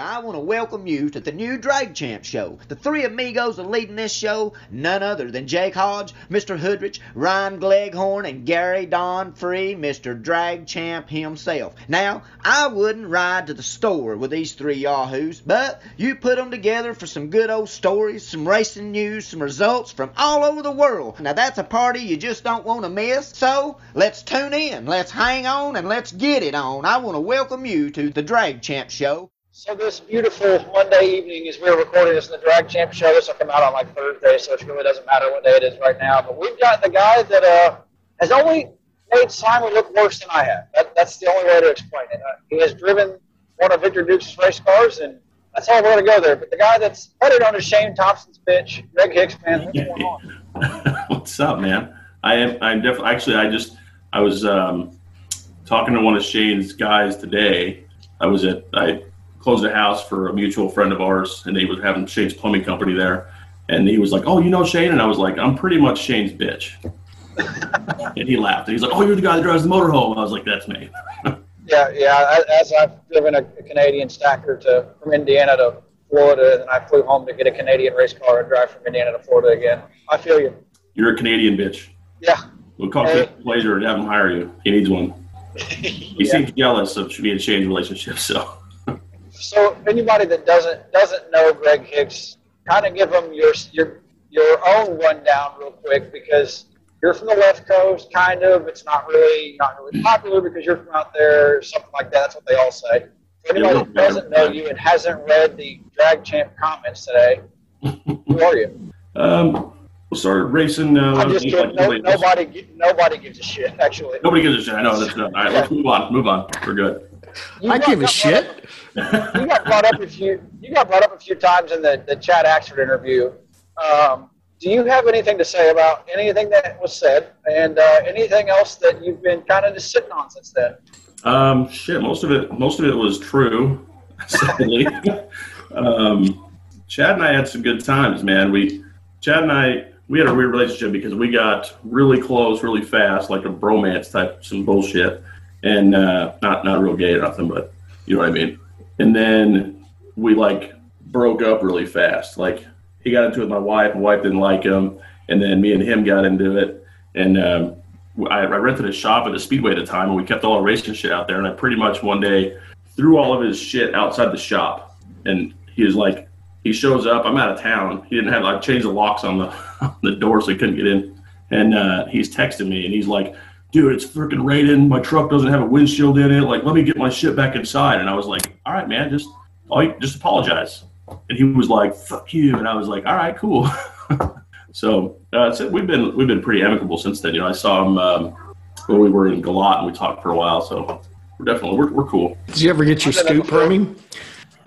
I want to welcome you to the new Drag Champ Show. The three amigos are leading this show, none other than Jake Hodge, Mr. Hoodrich, Ryan Gleghorn, and Gary Don Free, Mr. Drag Champ himself. Now, I wouldn't ride to the store with these three yahoos, but you put them together for some good old stories, some racing news, some results from all over the world. Now, that's a party you just don't want to miss. So, let's tune in, let's hang on, and let's get it on. I want to welcome you to the Drag Champ Show. So this beautiful Monday evening, as we're recording this in the Drag Champ show, this will come out on like Thursday, so it really doesn't matter what day it is right now. But we've got the guy that uh, has only made Simon look worse than I have. That, that's the only way to explain it. Uh, he has driven one of Victor Duke's race cars, and that's all we're going to go there. But the guy that's headed on to Shane Thompson's bitch, Greg Hicks, man, what's going on? What's up, man? I am. I'm definitely. Actually, I just. I was um, talking to one of Shane's guys today. I was at. I closed a house for a mutual friend of ours, and he was having Shane's plumbing company there. And he was like, "Oh, you know Shane?" And I was like, "I'm pretty much Shane's bitch." and he laughed. And he's like, "Oh, you're the guy that drives the motorhome." I was like, "That's me." yeah, yeah. As I've driven a, a Canadian stacker to from Indiana to Florida, and I flew home to get a Canadian race car and drive from Indiana to Florida again. I feel you. You're a Canadian bitch. Yeah. We'll call hey. Blazer and have him hire you. He needs one. He yeah. seems jealous of being Shane's relationship, so so anybody that doesn't doesn't know Greg Hicks, kind of give them your your your own rundown real quick because you're from the left coast, kind of. It's not really not really popular because you're from out there, something like that. That's what they all say. For anybody that doesn't know you and hasn't read the Drag Champ comments today, who are you? Um, we started racing. Uh, I'm just kidding. No, nobody, nobody gives a shit. Actually, nobody gives a shit. I know that's good. All right, let's move on. Move on. We're good. You I give a shit. You got brought up a few. You got brought up a few times in the the Chad Axford interview. Um, do you have anything to say about anything that was said, and uh, anything else that you've been kind of just sitting on since then? Um, shit, most of it, most of it was true. Sadly, um, Chad and I had some good times, man. We, Chad and I, we had a weird relationship because we got really close, really fast, like a bromance type, some bullshit, and uh, not not real gay or nothing, but you know what I mean and then we like broke up really fast. Like he got into it with my wife, my wife didn't like him, and then me and him got into it, and um, I, I, rented a shop at the Speedway at the time, and we kept all our racing shit out there. And I pretty much one day threw all of his shit outside the shop, and he was like, he shows up. I'm out of town. He didn't have. like change the locks on the on the door so he couldn't get in, and uh, he's texting me, and he's like dude, it's freaking raining. My truck doesn't have a windshield in it. Like, let me get my shit back inside. And I was like, all right, man, just, just apologize. And he was like, fuck you. And I was like, all right, cool. so, uh, so we've been, we've been pretty amicable since then. You know, I saw him, um, when we were in Galot and we talked for a while. So we're definitely, we're, we're cool. Did you ever get your scoop from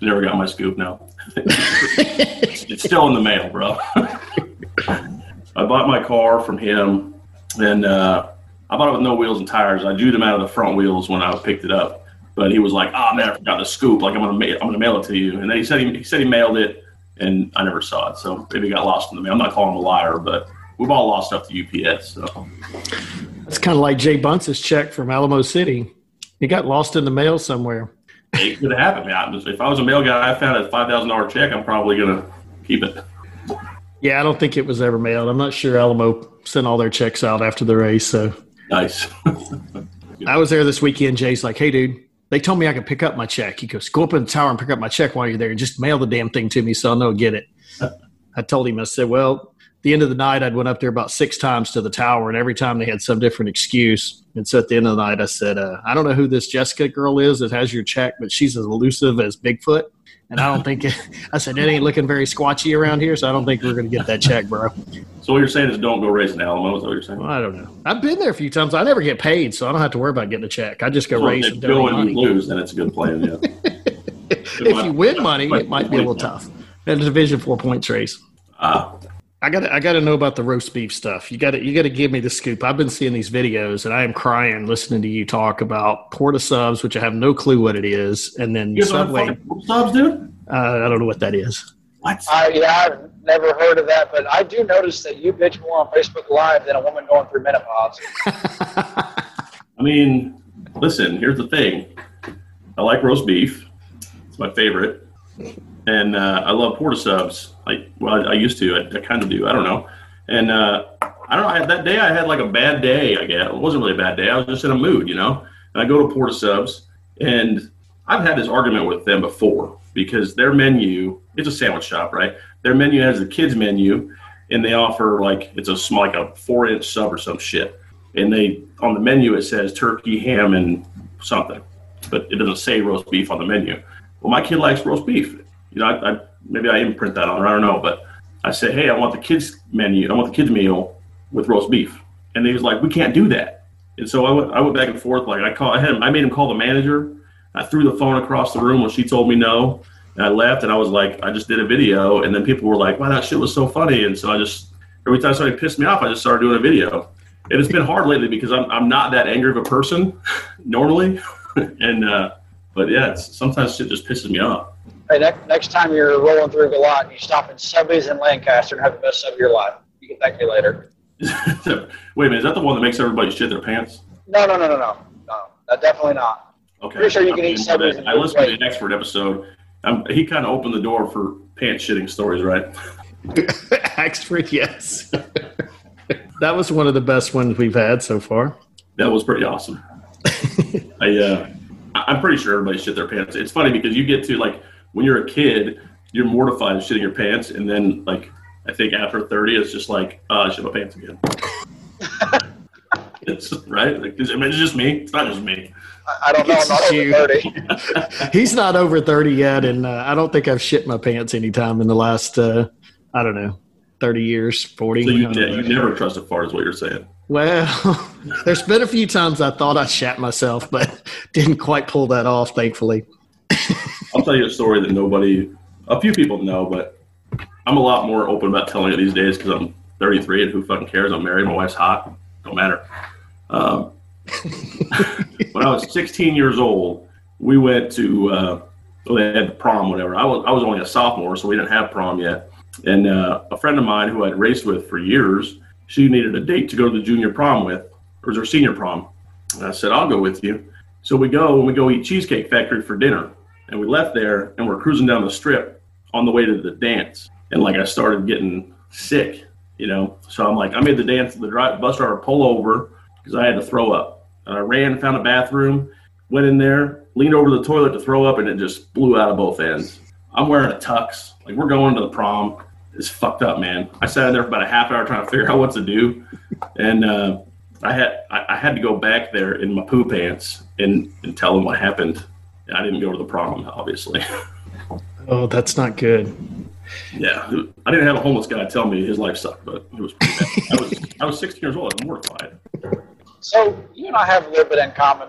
Never got my scoop now. it's still in the mail, bro. I bought my car from him and uh, I bought it with no wheels and tires. I drew them out of the front wheels when I picked it up. But he was like, "Oh man, I forgot the scoop. Like I'm gonna ma- I'm gonna mail it to you." And then he said he, he said he mailed it, and I never saw it. So maybe it got lost in the mail. I'm not calling him a liar, but we've all lost stuff to UPS. So it's kind of like Jay Bunce's check from Alamo City. He got lost in the mail somewhere. It could happen. If I was a mail guy, I found a five thousand dollar check. I'm probably gonna keep it. Yeah, I don't think it was ever mailed. I'm not sure Alamo sent all their checks out after the race. So nice. I was there this weekend. Jay's like, "Hey, dude, they told me I could pick up my check." He goes, "Go up in the tower and pick up my check while you're there, and just mail the damn thing to me so I'll know get it." I told him, I said, "Well, the end of the night, I'd went up there about six times to the tower, and every time they had some different excuse. And so at the end of the night, I said, uh, I don't know who this Jessica girl is that has your check, but she's as elusive as Bigfoot. And I don't think, I said, it ain't looking very squatchy around here, so I don't think we're going to get that check, bro. So what you're saying is don't go racing Alamo, is that what you're saying? Well, I don't know. I've been there a few times. I never get paid, so I don't have to worry about getting a check. I just go race and go and lose, then it's a good plan, yeah. if you win money, it might be a little tough. In a Division Four points race. Ah. I got I got to know about the roast beef stuff. You got to you got to give me the scoop. I've been seeing these videos and I am crying listening to you talk about Port of Subs, which I have no clue what it is, and then you Subway subs, dude. Uh, I don't know what that is. What? Uh, yeah, I've never heard of that, but I do notice that you bitch more on Facebook Live than a woman going through menopause. I mean, listen. Here's the thing: I like roast beef. It's my favorite, and uh, I love Port of Subs. Like, well, I, I used to. I, I kind of do. I don't know. And uh, I don't know. I that day I had like a bad day. I guess it wasn't really a bad day. I was just in a mood, you know. And I go to Port of Subs, and I've had this argument with them before because their menu it's a sandwich shop, right? Their menu has the kids menu, and they offer like it's a small, like a four inch sub or some shit. And they on the menu it says turkey, ham, and something, but it doesn't say roast beef on the menu. Well, my kid likes roast beef. You know, I, I maybe I imprint that on her. I don't know, but I say, hey, I want the kids menu. I want the kids meal with roast beef, and he was like, we can't do that. And so I went, I went back and forth. Like I call, I had him, I made him call the manager. I threw the phone across the room when she told me no. And I left and I was like, I just did a video. And then people were like, wow, that shit was so funny. And so I just, every time somebody pissed me off, I just started doing a video. And it's been hard lately because I'm, I'm not that angry of a person normally. and, uh, but yeah, it's, sometimes shit just pisses me off. Hey, next, next time you're rolling through Galot, and you stop in Subway's in Lancaster and have the best sub of your life. You can thank me later. Wait a minute, is that the one that makes everybody shit their pants? No, no, no, no, no. No, no definitely not. Okay. Pretty sure you can I eat Subway's and I lose listened to weight. the expert episode. Um, he kind of opened the door for pants shitting stories, right? Axford, yes. that was one of the best ones we've had so far. That was pretty awesome. I, uh, I- I'm pretty sure everybody shit their pants. It's funny because you get to like when you're a kid, you're mortified of shitting your pants, and then like I think after 30, it's just like, uh, I shit my pants again. it's right. Like, is- I mean, it's just me. It's not just me. I, I don't know. I'm It's not over 30. He's not over 30 yet, and uh, I don't think I've shit my pants anytime in the last, uh, I don't know, 30 years, 40. So you, I don't you never trust a fart, is what you're saying. Well, there's been a few times I thought I shat myself, but didn't quite pull that off, thankfully. I'll tell you a story that nobody, a few people know, but I'm a lot more open about telling it these days because I'm 33 and who fucking cares? I'm married. My wife's hot. Don't matter. Um, when I was 16 years old, we went to, uh, they had the prom, whatever. I was, I was only a sophomore, so we didn't have prom yet. And uh, a friend of mine who I'd raced with for years, she needed a date to go to the junior prom with, or was her senior prom. And I said, I'll go with you. So we go and we go eat Cheesecake Factory for dinner. And we left there and we're cruising down the strip on the way to the dance. And like I started getting sick, you know. So I'm like, I made the dance, the drive, bus driver pull over because I had to throw up. And I ran, found a bathroom, went in there, leaned over the toilet to throw up, and it just blew out of both ends. I'm wearing a tux. Like we're going to the prom. It's fucked up, man. I sat in there for about a half hour trying to figure out what to do. And uh, I had I, I had to go back there in my poo pants and, and tell them what happened. And I didn't go to the prom, obviously. Oh, that's not good. yeah, I didn't have a homeless guy tell me his life sucked, but it was bad. I was I was 16 years old. I was mortified. So you and I have a little bit in common.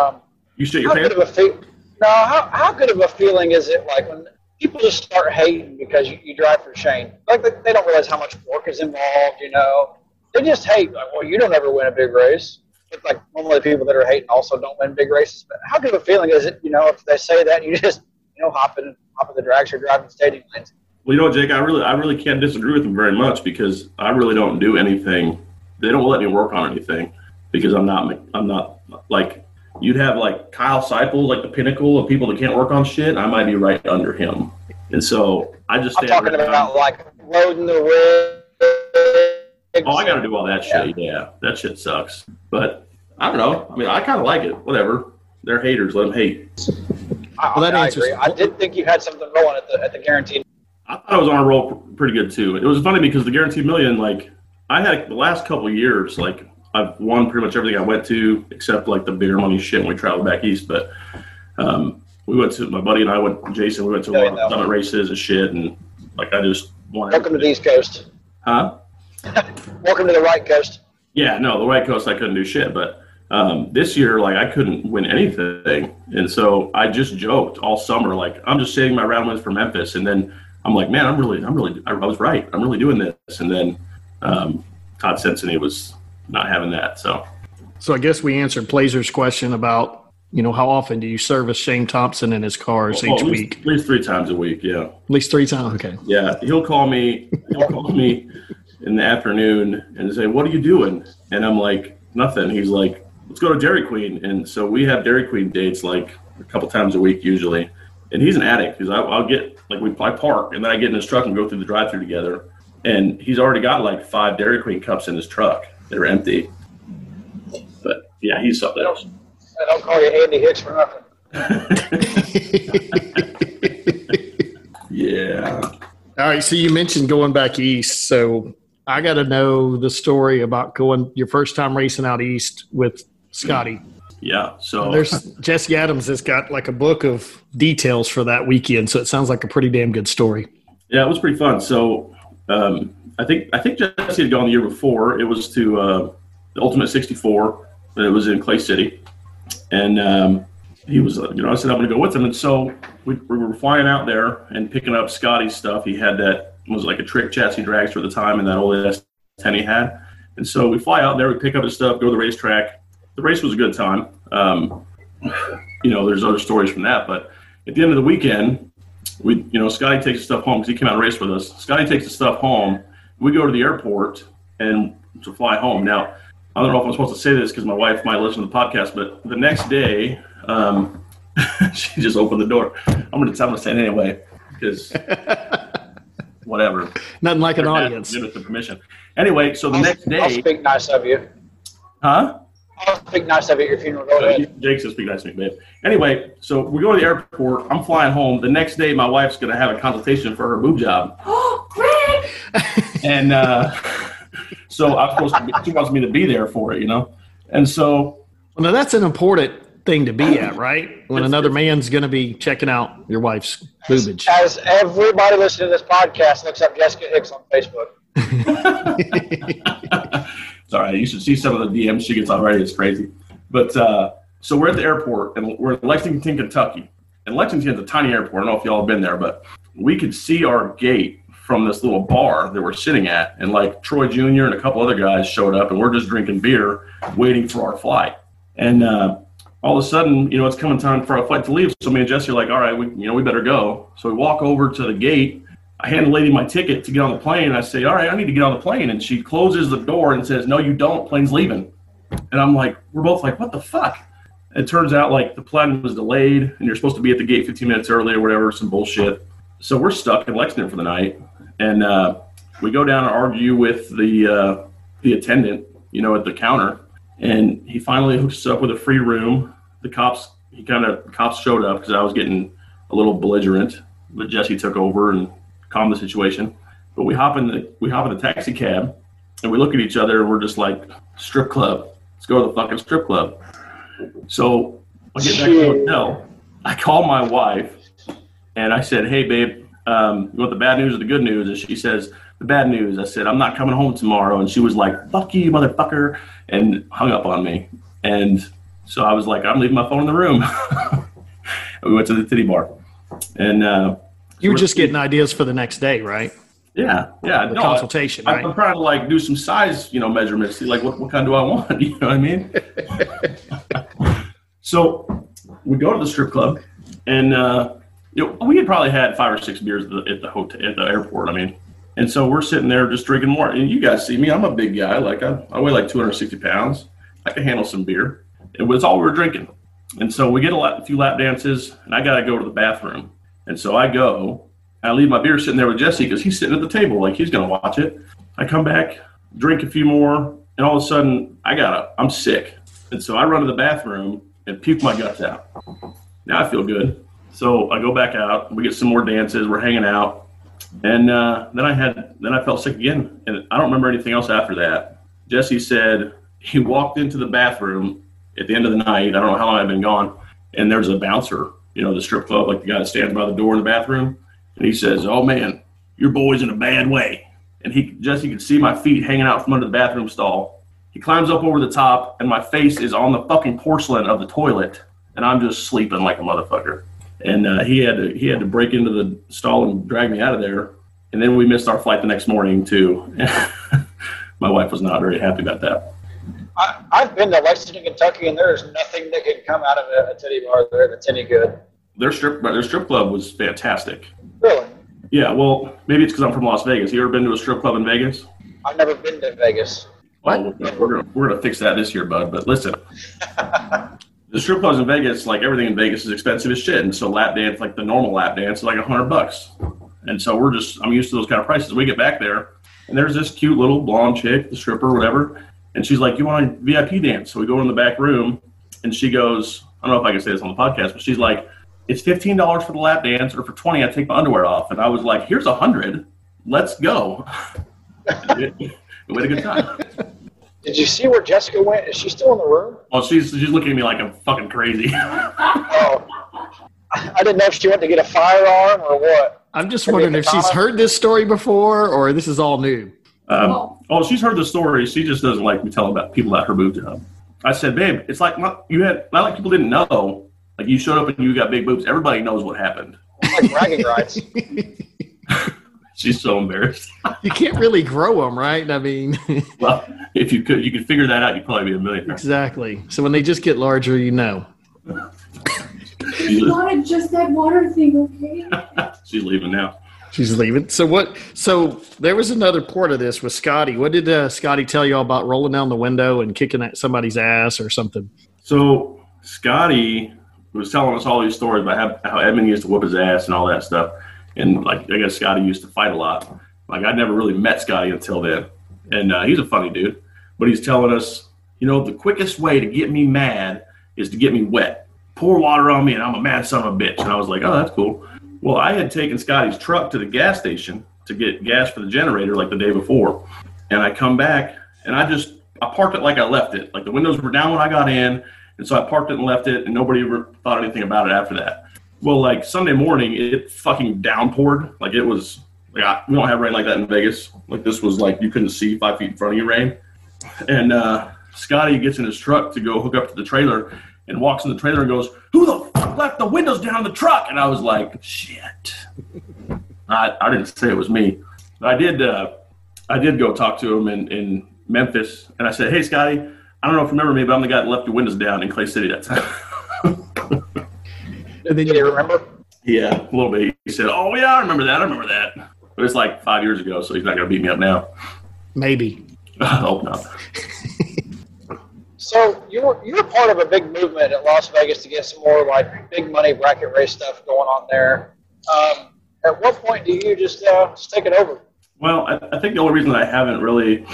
Um, You shit your how good pants? of a fe- No, how, how good of a feeling is it like when people just start hating because you, you drive for Shane? Like they, they don't realize how much work is involved, you know. They just hate like, well, you don't ever win a big race. It's like normally the people that are hating also don't win big races. But how good of a feeling is it, you know, if they say that you just you know hop in hop in the drags or driving stadium lanes? Well, you know Jake, I really, I really can't disagree with them very much because I really don't do anything. They don't let me work on anything because I'm not, I'm not like you'd have like Kyle Seipel, like the pinnacle of people that can't work on shit. I might be right under him, and so I just I'm talking around. about like loading the rig. Oh, I got to do all that shit. Yeah. that shit sucks. But I don't know. I mean, I kind of like it. Whatever. They're haters. Let them hate. I, Well, that I answers- agree. I did think you had something rolling at the at the guaranteed. I thought I was on a roll pretty good too. It was funny because the guaranteed million, like I had the last couple of years, like I've won pretty much everything I went to except like the bigger money shit when we traveled back east. But um, we went to my buddy and I went, Jason, we went to a lot of summit races and shit, and like I just won. Welcome to the. East Coast. Huh? Welcome to the right coast. Yeah, no, the right coast I couldn't do shit, but um, this year like I couldn't win anything, and so I just joked all summer like I'm just saving my round wins for Memphis, and then I'm like, man, I'm really, I'm really, I was right, I'm really doing this, and then um, Todd Cincinnati was not having that, so So I guess we answered Blazer's question about, you know, how often do you service Shane Thompson in his cars Well, each at least, week? at least three times a week, yeah, At least three times. Okay. yeah. He'll call me, he'll call me in the afternoon and say, what are you doing? And I'm like, nothing. He's like, let's go to Dairy Queen, and so we have Dairy Queen dates like a couple times a week usually. And he's an addict because I'll get like we I park and then I get in his truck and go through the drive-through together. And he's already got like five Dairy Queen cups in his truck that are empty. But yeah, he's something else. I don't call you Andy Hicks for nothing. Yeah. All right. So you mentioned going back east. So I got to know the story about going your first time racing out east with Scotty. Yeah. So There's Jesse Adams has got like a book of details for that weekend. So it sounds like a pretty damn good story. Yeah, it was pretty fun. So um, I think I think Jesse had gone the year before. It was to uh, the Ultimate 64, but it was in Clay City, and um, he was uh, you know I said I'm going to go with him, and so we, we were flying out there and picking up Scotty's stuff. He had that was like a trick chassis dragster at the time, and that old S10 he had, and so we fly out there, we pick up his stuff, go to the racetrack. The race was a good time. Um, you know, there's other stories from that, but at the end of the weekend, we, you know, Scotty takes the stuff home because he came out and raced with us. Scotty takes the stuff home. We go to the airport and to fly home. Now, I don't know if I'm supposed to say this because my wife might listen to the podcast, but the next day, um, she just opened the door. I'm gonna, I'm gonna say it anyway because whatever. Nothing like an audience. Did with the permission. Anyway, so the next I'll day, speak nice of you. huh? I'll speak nice of you at your funeral. Go ahead. Jake says speak nice to me, babe. Anyway, so we go to the airport. I'm flying home. The next day, my wife's going to have a consultation for her boob job. Oh, Greg! And uh, so I'm supposed to be, she wants me to be there for it, you know? And so, Well, now that's an important thing to be at, right? When another man's going to be checking out your wife's boobage. As everybody listening to this podcast except Jessica Hicks on Facebook. right. You should see some of the DMs she gets already. It's crazy. But uh, so we're at the airport and we're in Lexington, Kentucky. And Lexington Lexington's a tiny airport. I don't know if y'all have been there, but we could see our gate from this little bar that we're sitting at. And like Troy Jr. and a couple other guys showed up and we're just drinking beer waiting for our flight. And uh, all of a sudden, you know, it's coming time for our flight to leave. So me and Jesse are like, all right, we, you know, we better go. So we walk over to the gate. I hand the lady my ticket to get on the plane. I say, all right, I need to get on the plane. And she closes the door and says, no, you don't. Plane's leaving. And I'm like, we're both like, what the fuck? It turns out like the plane was delayed and you're supposed to be at the gate 15 minutes early or whatever, some bullshit. So we're stuck in Lexington for the night. And uh, we go down and argue with the, uh, the attendant, you know, at the counter. And he finally hooks us up with a free room. The cops, he kind of, cops showed up because I was getting a little belligerent, but Jesse took over and calmed the situation. But we hop in the, we hop in the taxi cab and we look at each other and we're just like, strip club. Let's go to the fucking strip club. So I get back to the hotel. I call my wife and I said, Hey, babe, um, you want the bad news or the good news? And she says, The bad news. I said, I'm not coming home tomorrow. And she was like, Fuck you, motherfucker, and hung up on me. And so I was like, I'm leaving my phone in the room. we went to the titty bar. And uh, You were just getting ideas for the next day, right? yeah, yeah. The no, consultation, I'm, right? I'm trying to like do some size, you know, measurements. See, like what, what kind do I want? You know what I mean? so we go to the strip club, and uh, you know, we had probably had five or six beers at the, at the hotel at the airport. I mean, and so we're sitting there just drinking more. And you guys see me; I'm a big guy. Like I, I weigh like 260 pounds. I can handle some beer. It was all we were drinking. And so we get a, lot, a few lap dances, and I got to go to the bathroom. And so I go, I leave my beer sitting there with Jesse because he's sitting at the table like he's going to watch it. I come back, drink a few more, and all of a sudden I got to I'm sick. And so I run to the bathroom and puke my guts out. Now I feel good. So I go back out. We get some more dances. We're hanging out, and uh, then I had then I felt sick again, and I don't remember anything else after that. Jesse said he walked into the bathroom at the end of the night. I don't know how long I've been gone, and there's a bouncer, you know, the strip club, like the guy that stands by the door in the bathroom, and he says, "Oh man, your boy's in a bad way." And he Jesse could see my feet hanging out from under the bathroom stall. He climbs up over the top, and my face is on the fucking porcelain of the toilet, and I'm just sleeping like a motherfucker. And uh, he had to he had to break into the stall and drag me out of there. And then we missed our flight the next morning too. my wife was not very happy about that. I, I've been to Lexington, Kentucky, and there is nothing that can come out of a, a titty bar there that's any good. Their strip their strip club was fantastic. Really. Yeah, well, maybe it's because I'm from Las Vegas. You ever been to a strip club in Vegas? I've never been to Vegas. Oh, we're gonna, we're gonna fix that this year, bud. But listen, the strip clubs in Vegas, like everything in Vegas, is expensive as shit. And so lap dance, like the normal lap dance, is like a hundred bucks. And so we're just, I'm used to those kind of prices. We get back there, and there's this cute little blonde chick, the stripper, whatever, and she's like, "You want a VIP dance?" So we go in the back room, and she goes, "I don't know if I can say this on the podcast, but she's like." It's fifteen dollars for the lap dance, or for twenty, I take my underwear off. And I was like, "Here's a hundred, let's go." we had a good time. Did you see where Jessica went? Is she still in the room? Well, she's she's looking at me like I'm fucking crazy. Oh, I didn't know if she went to get a firearm or what. I'm just wondering if she's heard this story before or this is all new. Um, oh, she's heard the story. She just doesn't like me telling about people about her boob job. I said, babe, it's like not, you had not like people didn't know. Like you showed up and you got big boobs. Everybody knows what happened. Like bragging rights. She's so embarrassed. You can't really grow them, right? I mean, well, if you could, you could figure that out. You'd probably be a millionaire. exactly. So when they just get larger, you know. She's, wanted just that water thing, okay? she's leaving now. She's leaving. So what? So there was another part of this with Scotty. What did uh, Scotty tell you all about rolling down the window and kicking at somebody's ass or something? So Scotty was telling us all these stories about how, how Edmund used to whoop his ass and all that stuff. And like I guess Scotty used to fight a lot. Like I'd never really met Scotty until then, and uh, he's a funny dude. But he's telling us, you know, the quickest way to get me mad is to get me wet. Pour water on me, and I'm a mad son of a bitch. And I was like, oh, that's cool. Well, I had taken Scotty's truck to the gas station to get gas for the generator like the day before, and I come back and I just I parked it like I left it. Like the windows were down when I got in, and so I parked it and left it, and nobody ever thought anything about it after that. Well, like Sunday morning, it fucking downpoured. Like it was like I, we don't have rain like that in Vegas. Like this was like you couldn't see five feet in front of you rain. And uh, Scotty gets in his truck to go hook up to the trailer and walks in the trailer and goes, "Who the fuck left the windows down in the truck?" And I was like, "Shit." I, I didn't say it was me. I did. Uh, I did go talk to him in, in Memphis, and I said, "Hey, Scotty, I don't know if you remember me, but I'm the guy that left your windows down in Clay City that time." And then you remember? Yeah, a little bit. He said, "Oh yeah, I remember that. I remember that." But it's like five years ago, so he's not going to beat me up now. maybe. I hope not. So you were you were part of a big movement at Las Vegas to get some more like big money bracket race stuff going on there. Um, at what point do you just uh, just take it over? Well, I, I think the only reason I haven't really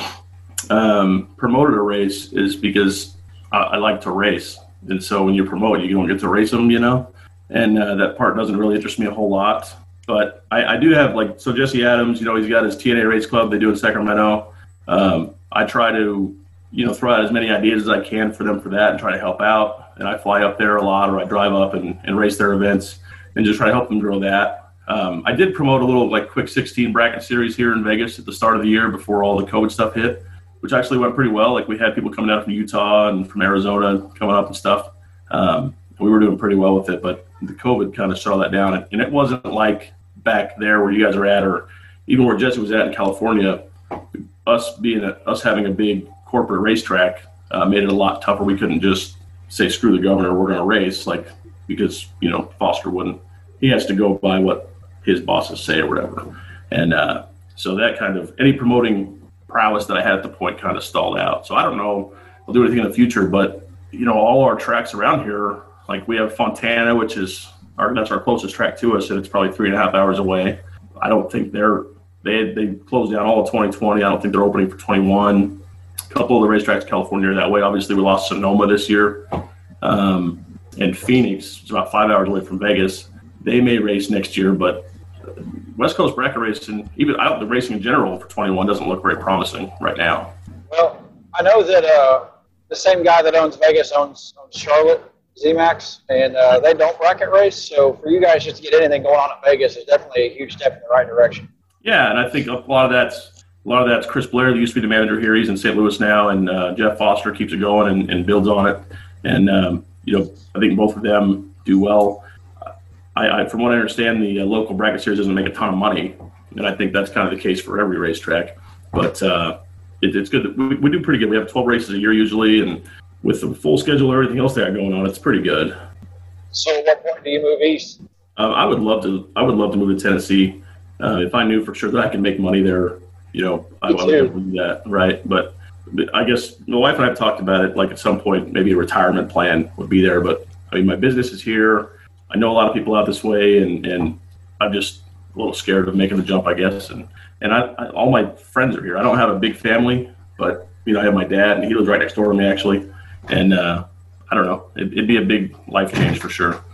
um, promoted a race is because I, I like to race, and so when you promote, you don't get to race them, you know. And uh, that part doesn't really interest me a whole lot. But I, I do have like so Jesse Adams, you know, he's got his TNA race club they do in Sacramento. Um, I try to you know throw out as many ideas as I can for them for that and try to help out. And I fly up there a lot, or I drive up and, and race their events and just try to help them grow that. Um, I did promote a little like quick 16 bracket series here in Vegas at the start of the year before all the COVID stuff hit, which actually went pretty well. Like we had people coming down from Utah and from Arizona coming up and stuff. Um, we were doing pretty well with it, but the COVID kind of shut all that down. And, and it wasn't like back there where you guys are at, or even where Jesse was at in California. Us being a, us having a big corporate racetrack uh, made it a lot tougher. We couldn't just say screw the governor, we're going to race like because you know Foster wouldn't. He has to go by what his bosses say or whatever, and uh, so that kind of any promoting prowess that I had at the point kind of stalled out. So I don't know. I'll do anything in the future, but you know all our tracks around here, like we have Fontana, which is our that's our closest track to us, and it's probably three and a half hours away. I don't think they're they they closed down all of 2020. I don't think they're opening for 21. Couple of the racetracks in California are that way. Obviously, we lost Sonoma this year, um, and Phoenix is about five hours away from Vegas. They may race next year, but West Coast bracket racing, even out the racing in general for 21, doesn't look very promising right now. Well, I know that uh, the same guy that owns Vegas owns, owns Charlotte ZMAX, and uh, they don't bracket race. So for you guys just to get anything going on in Vegas is definitely a huge step in the right direction. Yeah, and I think a lot of that's a lot of that's Chris Blair, that used to be the manager here. He's in St. Louis now, and uh, Jeff Foster keeps it going and, and builds on it. And um, you know, I think both of them do well. I, I from what I understand, the uh, local bracket series doesn't make a ton of money, and I think that's kind of the case for every racetrack. But uh, it, it's good. That we, we do pretty good. We have 12 races a year usually, and with the full schedule and everything else they got going on, it's pretty good. So at what point do you move east? Um, I would love to. I would love to move to Tennessee uh, if I knew for sure that I could make money there. You know, I, I would too. to do that, right? But I guess my wife and I have talked about it. Like at some point, maybe a retirement plan would be there. But I mean, my business is here. I know a lot of people out this way, and and I'm just a little scared of making the jump, I guess. And and I, I all my friends are here. I don't have a big family, but you know, I have my dad, and he lives right next door to me actually. And uh, I don't know, it, it'd be a big life change for sure.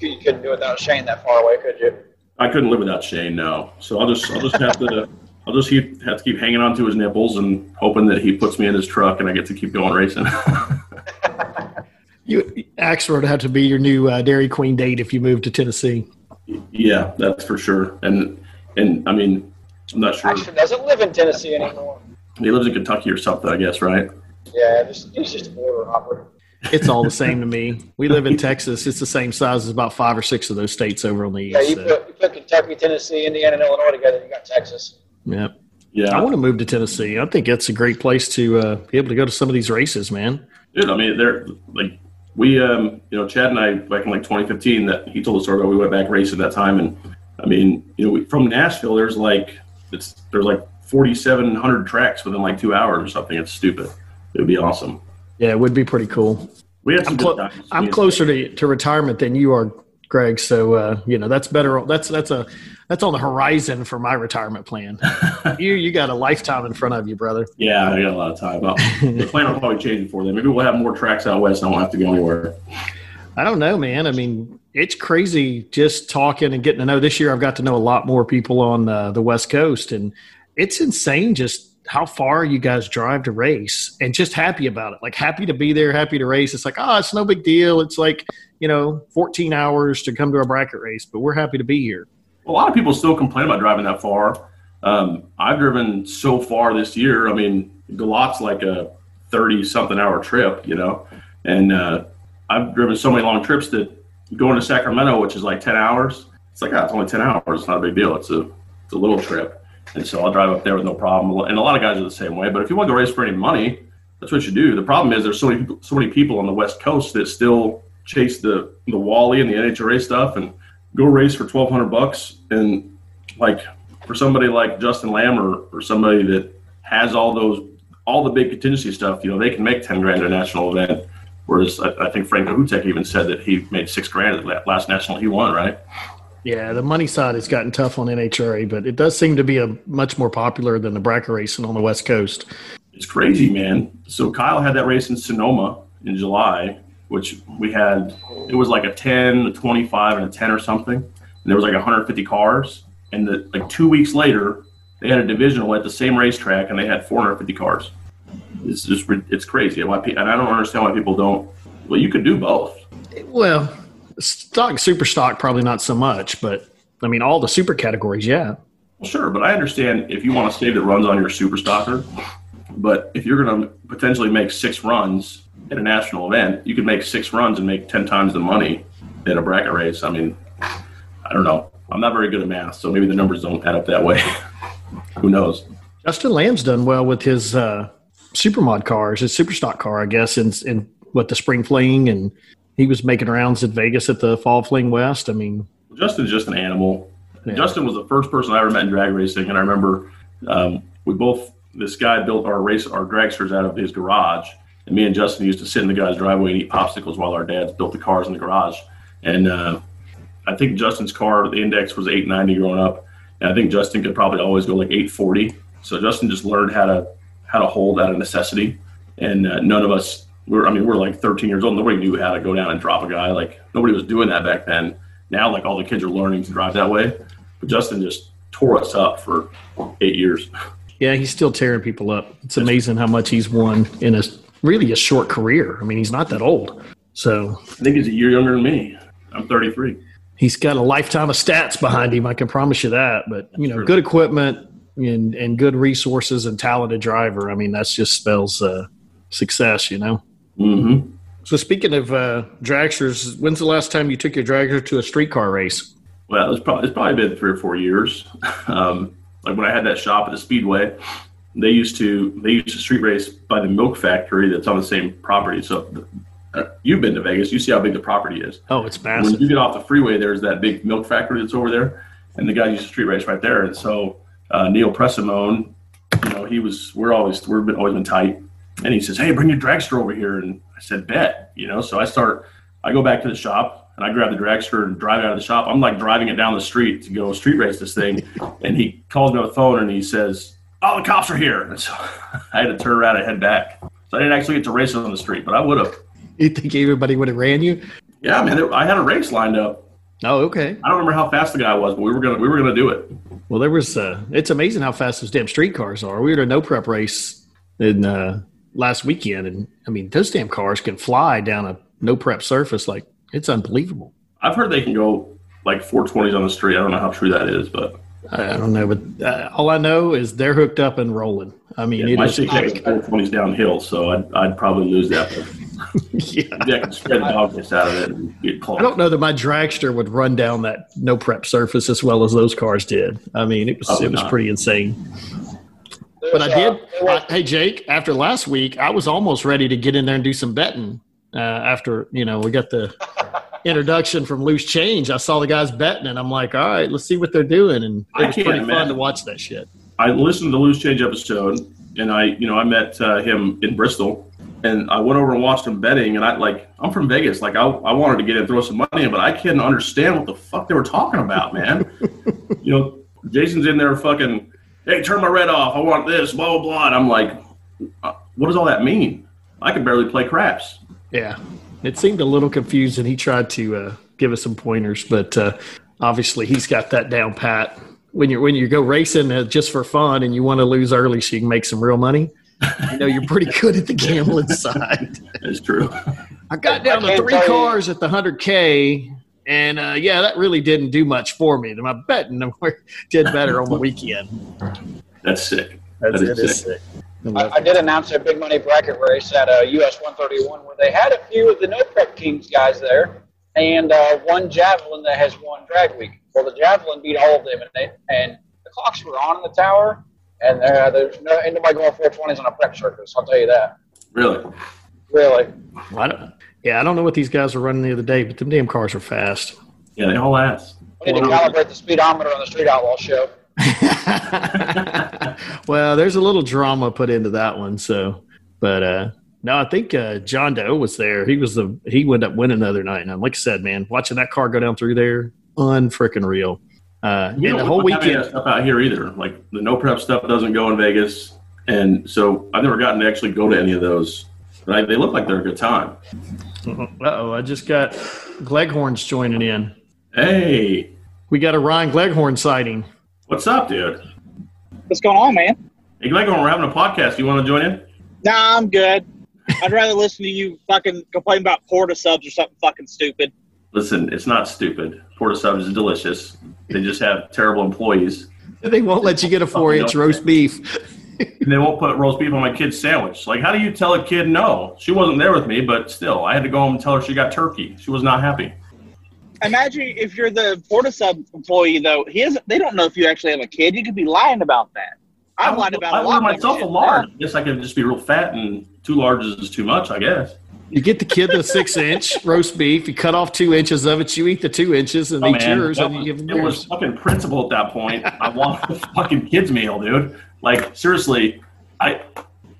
You couldn't do it without Shane that far away, could you? I couldn't live without Shane, no. So I'll just I'll just have to I'll just keep, have to keep hanging on to his nipples and hoping that he puts me in his truck and I get to keep going racing. You Axford would have to be your new uh, Dairy Queen date if you move to Tennessee. yeah, that's for sure. And and I mean, I'm not sure. Actually, doesn't live in Tennessee anymore. He lives in Kentucky or something, I guess, right? Yeah, just, he's just a border hopper. It's all the same to me. We live in Texas. It's the same size as about five or six of those states over on the Yeah, east. you so, put, you put Kentucky, Tennessee, Indiana, and Illinois together, you got Texas. Yeah. Yeah, I want to move to Tennessee. I think it's a great place to uh, be able to go to some of these races, man. dude. I mean, they're like we, um, you know, Chad and I back in like 2015. That he told the story about we went back racing that time, and I mean, you know, we, from Nashville, there's like it's there's like 4,700 tracks within like two hours or something. It's stupid. It would be awesome. Yeah, it would be pretty cool. We had some I'm, clo- I'm closer to, to retirement than you are, Greg. So uh, you know that's better. That's that's a that's on the horizon for my retirement plan. you you got a lifetime in front of you, brother. Yeah, I got a lot of time. Well, the plan will probably change before then. Maybe we'll have more tracks out west. and I won't have to go anywhere. I don't know, man. I mean, it's crazy just talking and getting to know. This year, I've got to know a lot more people on uh, the West Coast, and it's insane just how far you guys drive to race, and just happy about it. Like happy to be there, happy to race. It's like, oh, it's no big deal. It's like you know, 14 hours to come to a bracket race, but we're happy to be here. A lot of people still complain about driving that far. Um, I've driven so far this year. I mean, Galot's like a 30 something hour trip, you know, and uh, I've driven so many long trips that going to Sacramento, which is like 10 hours, it's like, ah, it's only 10 hours. It's not a big deal. It's a, it's a little trip. And so I'll drive up there with no problem. And a lot of guys are the same way. But if you want to race for any money, that's what you do. The problem is there's so many people, so many people on the West Coast that still chase the the Wally and the NHRA stuff and go race for 1200 bucks and like for somebody like Justin Lamb or, or somebody that has all those all the big contingency stuff, you know, they can make 10 grand at a national event. Whereas I, I think Frank Hutek even said that he made six grand at the last national he won, right? Yeah, the money side has gotten tough on NHRA, but it does seem to be a much more popular than the bracket racing on the West Coast. It's crazy, man. So Kyle had that race in Sonoma in July, which we had. It was like a 10, a 25, and a 10 or something. And there was like 150 cars. And the, like two weeks later, they had a divisional at the same racetrack, and they had 450 cars. It's just it's crazy. And I don't understand why people don't. Well, you could do both. Well, stock, super stock, probably not so much, but I mean, all the super categories, yeah. Well, sure, but I understand if you want to save that runs on your super stocker. But if you're going to potentially make six runs at a national event, you could make six runs and make 10 times the money in a bracket race. I mean, I don't know. I'm not very good at math, so maybe the numbers don't add up that way. Who knows? Justin Lamb's done well with his uh, supermod cars, his super stock car, I guess, in, in what the spring fling, and he was making rounds at Vegas at the fall fling west. I mean, Justin's just an animal. Yeah. Justin was the first person I ever met in drag racing, and I remember um, we both this guy built our race our dragsters out of his garage, and me and Justin used to sit in the guy's driveway and eat popsicles while our dads built the cars in the garage. And uh, I think Justin's car, the index was 890 growing up, and I think Justin could probably always go like 840. So Justin just learned how to how to hold out of necessity, and uh, none of us were. I mean, we're like 13 years old. Nobody knew how to go down and drop a guy. Like nobody was doing that back then. Now, like all the kids are learning to drive that way. But Justin just tore us up for eight years. yeah, he's still tearing people up. It's amazing how much he's won in a really a short career. I mean, he's not that old. So I think he's a year younger than me. I'm 33. he's got a lifetime of stats behind him. I can promise you that. But you know, good equipment and and good resources and talented driver. I mean, that's just spells uh, success. You know. Mm-hmm. So speaking of uh, dragsters, when's the last time you took your dragster to a streetcar race? Well, it's probably it's probably been three or four years. Um, like when I had that shop at the Speedway, they used to they used to street race by the milk factory that's on the same property. So uh, you've been to Vegas, you see how big the property is. Oh, it's When massive. you get off the freeway, there's that big milk factory that's over there, and the guy used to street race right there. And so uh, Neil Pressimone, you know, he was we're always we've been always been tight, and he says, "Hey, bring your dragster over here." And I said, "Bet." You know, so I start. I go back to the shop and I grab the dragster and drive it out of the shop. I'm like driving it down the street to go street race this thing, and he calls me on the phone and he says, "Oh, the cops are here!" And so I had to turn around and head back. So I didn't actually get to race it on the street, but I would have. You think everybody would have ran you? Yeah, man, I had a race lined up. Oh, okay. I don't remember how fast the guy was, but we were gonna we were gonna do it. Well, there was. Uh, it's amazing how fast those damn street cars are. We were at a no prep race in uh, last weekend, and I mean, those damn cars can fly down a no prep surface like it's unbelievable. I've heard they can go like 420s on the street. I don't know how true that is, but I, don't know, but uh, all I know is they're hooked up and rolling. I mean, yeah, it my is stick 420s downhill, so I'd, I'd probably lose that. But yeah. I can spread the out of it and get. I don't know that my dragster would run down that no prep surface as well as those cars did. I mean, it was Probably it was not. pretty insane. But I did. I, hey, Jake, after last week, I was almost ready to get in there and do some betting. Uh, after you know, we got the introduction from Loose Change. I saw the guys betting, and I'm like, all right, let's see what they're doing. And it was pretty fun to watch that shit. I listened to the Loose Change episode, and I, you know, I met uh, him in Bristol, and I went over and watched him betting, and I like, I'm from Vegas, like I, I wanted to get in and throw some money in, but I couldn't understand what the fuck they were talking about, man. you know, Jason's in there fucking, hey, turn my red off, I want this, blah blah blah, and I'm like, uh, what does all that mean? I can barely play craps. Yeah, it seemed a little confused, and He tried to uh, give us some pointers, but uh, obviously he's got that down pat. When you when you go racing uh, just for fun and you want to lose early so you can make some real money, you know you're pretty good at the gambling side. That's true. I got down to three tell you- cars at the hundred k, and uh, yeah, that really didn't do much for me. My betting did better on the weekend. That's sick. That's, That is it is sick. sick. I, I did announce a big money bracket race at uh, US 131 where they had a few of the No Prep Kings guys there, and uh, one javelin that has won drag week. Well, the javelin beat all of them, and they, and the clocks were on in the tower, and there there's no ain't nobody going 420s on a prep surface. I'll tell you that. Really. Really, I don't, yeah, I don't know what these guys were running the other day, but them damn cars are fast. Yeah, they all ass. we need to calibrate the speedometer on the Street Outlaw show. well, there's a little drama put into that one. So, but uh, no, I think uh, John Doe was there. He was the he wound up winning the other night. And I'm like I said, man, watching that car go down through there, unfreaking real. Uh, We and the don't whole have any of that weekend, stuff out here either. Like the no prep stuff doesn't go in Vegas, and so I've never gotten to actually go to any of those. But they look like they're a good time. uh oh, I just got Gleghorns joining in. Hey, We got a Ryan Gleghorn sighting. what's up, dude? What's going on, man? Hey, Gleghorn, we're having a podcast. You want to join in? Nah, I'm good. I'd rather listen to you fucking complain about Port of Subs or something fucking stupid. Listen, it's not stupid. Port of Subs is delicious. They just have terrible employees. They won't let you get a four inch roast beef. And they won't put roast beef on my kid's sandwich. Like, how do you tell a kid no? She wasn't there with me, but still, I had to go home and tell her she got turkey. She was not happy. Imagine if you're the Port of Sub employee though. He isn't. They don't know if you actually have a kid. You could be lying about that. I've lied about I a lot. ordered of myself a shit. large. I guess I could just be real fat, and two larges is too much. I guess. You get the kid the six inch roast beef. You cut off two inches of it. You eat the two inches and Oh, eat man, yours, that and you was- give them it was fucking principle at that point. I want a fucking kids meal, dude. Like seriously, I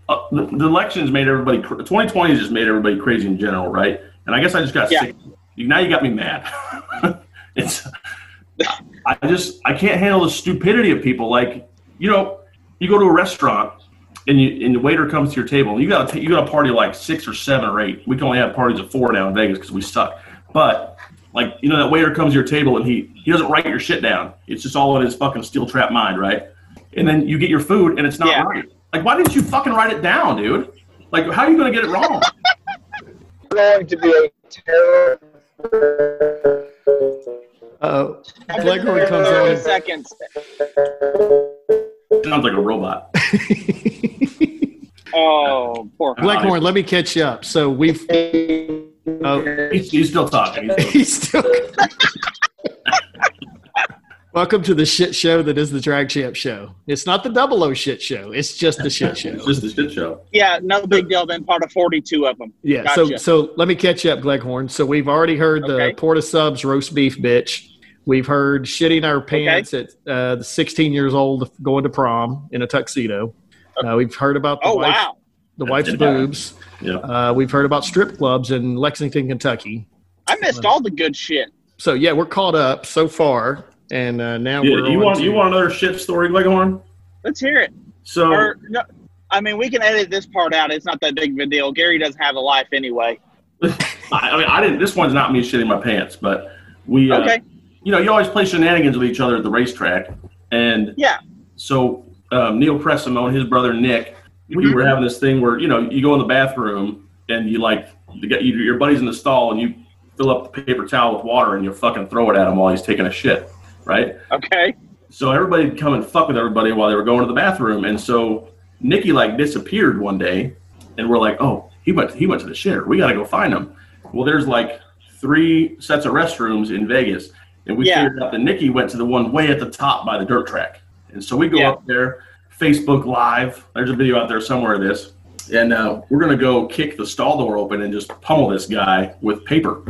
uh, the, the elections made everybody. cr- 2020 just made everybody crazy in general, right? And I guess I just got Yeah. sick. You- Now you got me mad. it's I just I can't handle the stupidity of people. Like you know, you go to a restaurant. And, you, and the waiter comes to your table. And you got to you got a party like six or seven or eight. We can only have parties of four now in Vegas because we suck. But like you know that waiter comes to your table and he he doesn't write your shit down. It's just all in his fucking steel trap mind, right? And then you get your food and it's not Yeah. right. Like why didn't you fucking write it down, dude? Like how are you gonna get it wrong? going to be a terrible. Uh, I've been Gleghorn there comes for on. seconds. Sounds like a robot. Oh, poor. Gleghorn, let me catch you up. So we've. Oh, He's, he's still talking. He's still- he's still. Welcome to the shit show that is the Drag Champ Show. It's not the double O shit show. It's just the shit show. It's just a shit show. Yeah, no big deal. Been part of 42 of them. Yeah. So Gotcha. so let me catch you up, Gleghorn. So we've already heard the Okay. Port of Subs roast beef bitch. We've heard shitting our pants at uh, the 16 years old going to prom in a tuxedo. Uh, we've heard about the Oh wife. wow. the wife's Yeah. boobs. Yeah. Uh, we've heard about strip clubs in Lexington, Kentucky. I missed all the good shit. So yeah, we're caught up so far, and uh, now Yeah, we're you want to- you want another shit story, Leghorn? Let's hear it. So Or no, I mean, we can edit this part out. It's not that big of a deal. Gary doesn't have a life anyway. I, I mean, I didn't. This one's not me shitting my pants, but we, uh, Okay. you know, you always play shenanigans with each other at the racetrack, and Yeah. So um, Neil Pressimone, his brother Nick, we Mhm. were having this thing where you know you go in the bathroom and you like you get you, your buddy's in the stall and you fill up the paper towel with water and you fucking throw it at him while he's taking a shit, right? Okay. So everybody would come and fuck with everybody while they were going to the bathroom, and so Nikki like disappeared one day, and we're like, oh, he went he went to the shitter. We got to go find him. Well, there's like three sets of restrooms in Vegas, and we Yeah. figured out that Nikki went to the one way at the top by the dirt track, and so we go Yeah. up there, Facebook Live. There's a video out there somewhere of this, and uh, we're gonna go kick the stall door open and just pummel this guy with paper.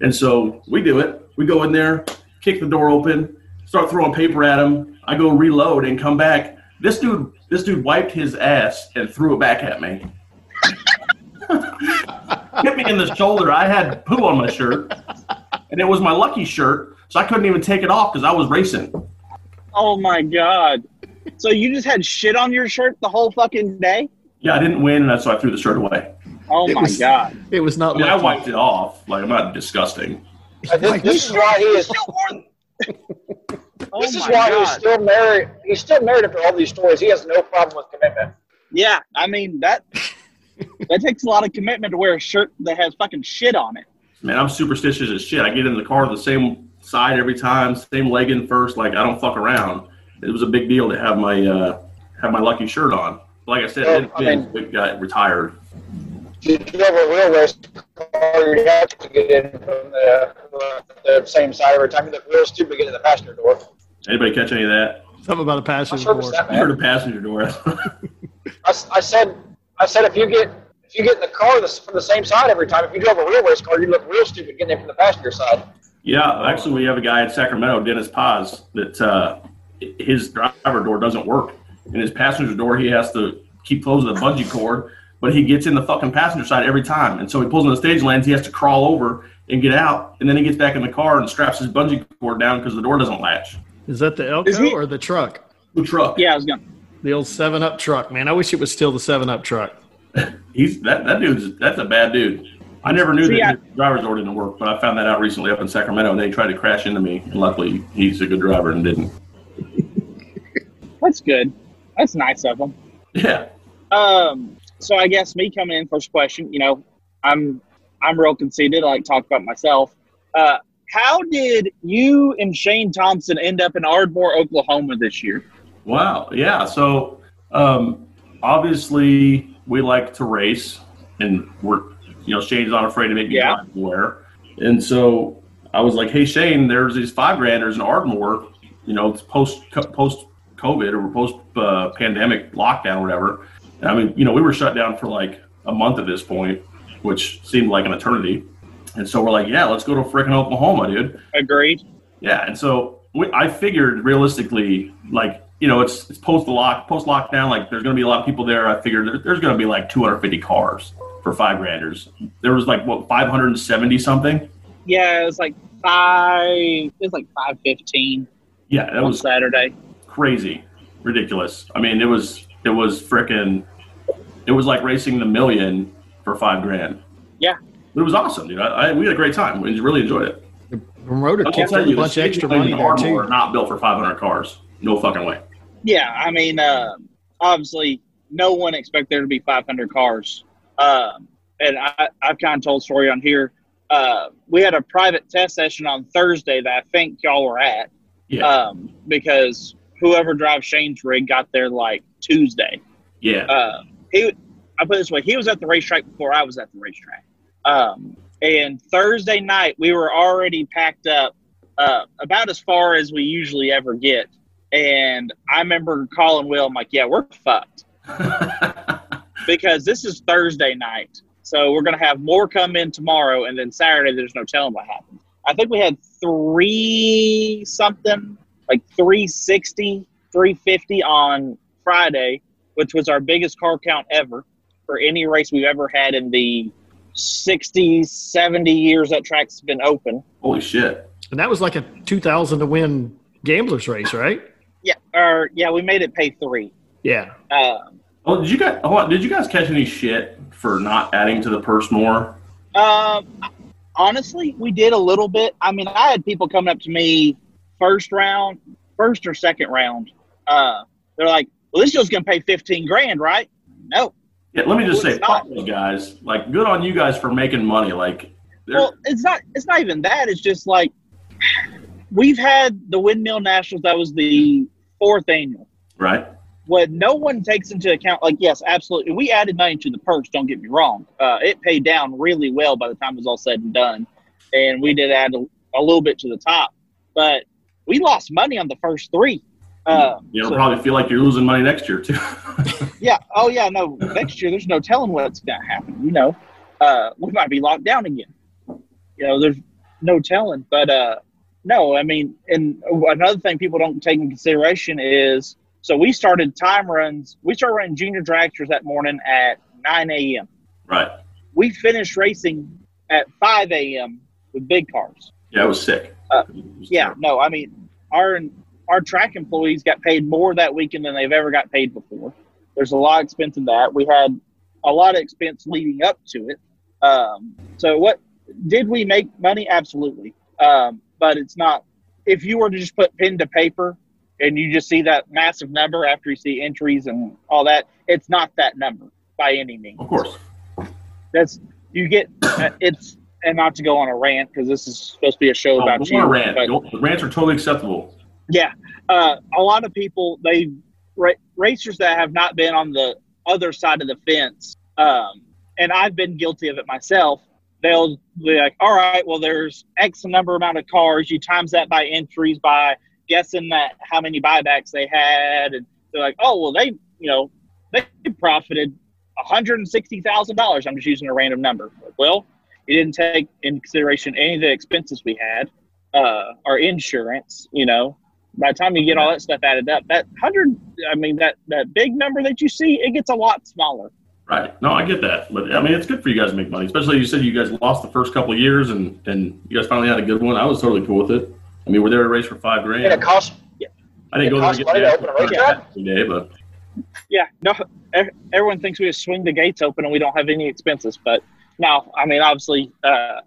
And so we do it. We go in there, kick the door open, start throwing paper at him. I go reload and come back. This dude, this dude wiped his ass and threw it back at me. Hit me in the shoulder. I had poo on my shirt, and it was my lucky shirt, so I couldn't even take it off because I was racing. Oh my god. So you just had shit on your shirt the whole fucking day? Yeah, I didn't win, and that's why I threw the shirt away. Oh It my was- god. It was I not. mean, I wiped it off. Like I'm not disgusting. Uh, This, this is why he is. Oh This is my why he's still married. He's still married after all these stories. He has no problem with commitment. Yeah, I mean that that takes a lot of commitment to wear a shirt that has fucking shit on it. Man, I'm superstitious as shit. I get in the car the same side every time, same leg in first. Like I don't fuck around. It was a big deal to have my uh, have my lucky shirt on. Like I said, Well, it I mean- it got retired. If you have a real race car, you have to get in from the, the same side every time. You look real stupid getting in the passenger door. Anybody catch any of that? Something about a I passenger service door. I heard a passenger door. I, s- I said, I said if you get if you get in the car the, from the same side every time, if you drove a real race car, you look real stupid getting in from the passenger side. yeah, actually, we have a guy in Sacramento, Dennis Paz, that uh, his driver door doesn't work. In his passenger door, he has to keep closing the bungee cord, but he gets in the fucking passenger side every time. And so he pulls in the stage lands, he has to crawl over and get out, and then he gets back in the car and straps his bungee cord down because the door doesn't latch. Is that the Is Elko he- or the truck? The truck. Yeah, I was gonna The old Seven Up truck, man. I wish it was still the Seven Up truck. He's that that dude's that's a bad dude. I never knew See, that I- his driver's door didn't work, but I found that out recently up in Sacramento, and they tried to crash into me, and luckily he's a good driver and didn't. that's good. That's nice of him. Yeah. Um, so I guess me coming in first question, you know, I'm I'm real conceited. I like to talk about myself. Uh, how did you and Shane Thompson end up in Ardmore, Oklahoma this year? Wow. Yeah. So um, obviously we like to race, and we're you know Shane's not afraid to make me Yeah. anywhere, and so I was like, hey Shane, there's these five granders in Ardmore. You know, it's post post COVID or post uh, pandemic lockdown or whatever. And I mean, you know, we were shut down for like a month at this point, which seemed like an eternity. And so we're like, yeah, let's go to frickin' Oklahoma, dude. Agreed. Yeah, and so we, I figured realistically, like you know, it's it's post lock post lockdown. Like there's going to be a lot of people there. I figured there, there's going to be like 250 cars for five granders. There was like what 570 something. Yeah, it was like five. It was like five fifteen Yeah, that on was Saturday. crazy, ridiculous. I mean, it was it was frickin' it was like racing the million for five grand. Yeah. it was awesome, dude. I, I, we had a great time. We really enjoyed it. Promoter I will kicked tell in you, a the bunch of extra stadiums money in there Ardmore too. are not built for 500 cars. No fucking way. Yeah, I mean, uh, obviously, no one expect there to be 500 cars. Um, and I, I've kind of told a story on here. Uh, we had a private test session on Thursday that I think y'all were at Yeah, um, because whoever drives Shane's rig got there like Tuesday. yeah. Uh, he, I put it this way, he was at the racetrack before I was at the racetrack. Um, and Thursday night, we were already packed up uh, about as far as we usually ever get. And I remember calling Will, I'm like, yeah, we're fucked because this is Thursday night. So we're going to have more come in tomorrow. And then Saturday, there's no telling what happens. I think we had three something, like 360, 350 on Friday, which was our biggest car count ever. for any race we've ever had in the 60, 70 years that track's been open. Holy shit! And that was like a 2,000 to win gamblers race, right? Yeah, or yeah, we made it pay three. Yeah. Um, Oh, did you guys? Hold on, did you guys catch any shit for not adding to the purse more? Um, honestly, we did a little bit. I mean, I had people coming up to me first round, first or second round. Uh, they're like, "Well, this deal's going to pay fifteen grand, right?" No. Yeah, let me just Well, say, it's fuck those guys. Like, good on you guys for making money. Like, they're- Well, it's not. It's not even that. It's just like we've had the Windmill Nationals. That was the fourth annual. right? What no one takes into account, like yes, absolutely, we added money to the purse. Don't get me wrong. Uh, it paid down really well by the time it was all said and done, and we did add a, a little bit to the top, but we lost money on the first three. Uh, You'll so- probably feel like you're losing money next year too. yeah. Oh, yeah. No. Next year, there's no telling what's going to happen. You know, uh, we might be locked down again. You know, there's no telling. But uh, no, I mean, and another thing people don't take in consideration is so we started time runs. We started running junior dragsters that morning at 9 a.m. right? We finished racing at 5 a.m. with big cars. Yeah, it was sick. Uh, It was Yeah, terrible. no, I mean, our our track employees got paid more that weekend than they've ever got paid before. There's a lot of expense in that. We had a lot of expense leading up to it. Um, so, what did we make money? Absolutely, um, but it's not. If you were to just put pen to paper and you just see that massive number after you see entries and all that, it's not that number by any means Of course. that's you get uh, it's and not to go on a rant because this is supposed to be a show Oh, about you. rant. but- rants are totally acceptable. Yeah, uh, a lot of people they ra- racers that have not been on the other side of the fence, um, and I've been guilty of it myself. They'll be like, "All right, well, there's X number amount of cars. You times that by entries by guessing that how many buybacks they had, and they're like, oh, well, they you know they profited one hundred and sixty thousand dollars. I'm just using a random number. Well, it didn't take in consideration any of the expenses we had, uh, our insurance. You know, by the time you get all that stuff added up, that hundred, I mean, that that big number that you see, it gets a lot smaller. Right. No, I get that. But I mean, it's good for you guys to make money, especially you said you guys lost the first couple of years and, and you guys finally had a good one. I was totally cool with it. I mean, we're there to race for five grand. And it costs I didn't it go there costs to get money to open a racetrack? every day, but Yeah, no, everyone thinks we just swing the gates open and we don't have any expenses. But no, I mean, obviously, uh,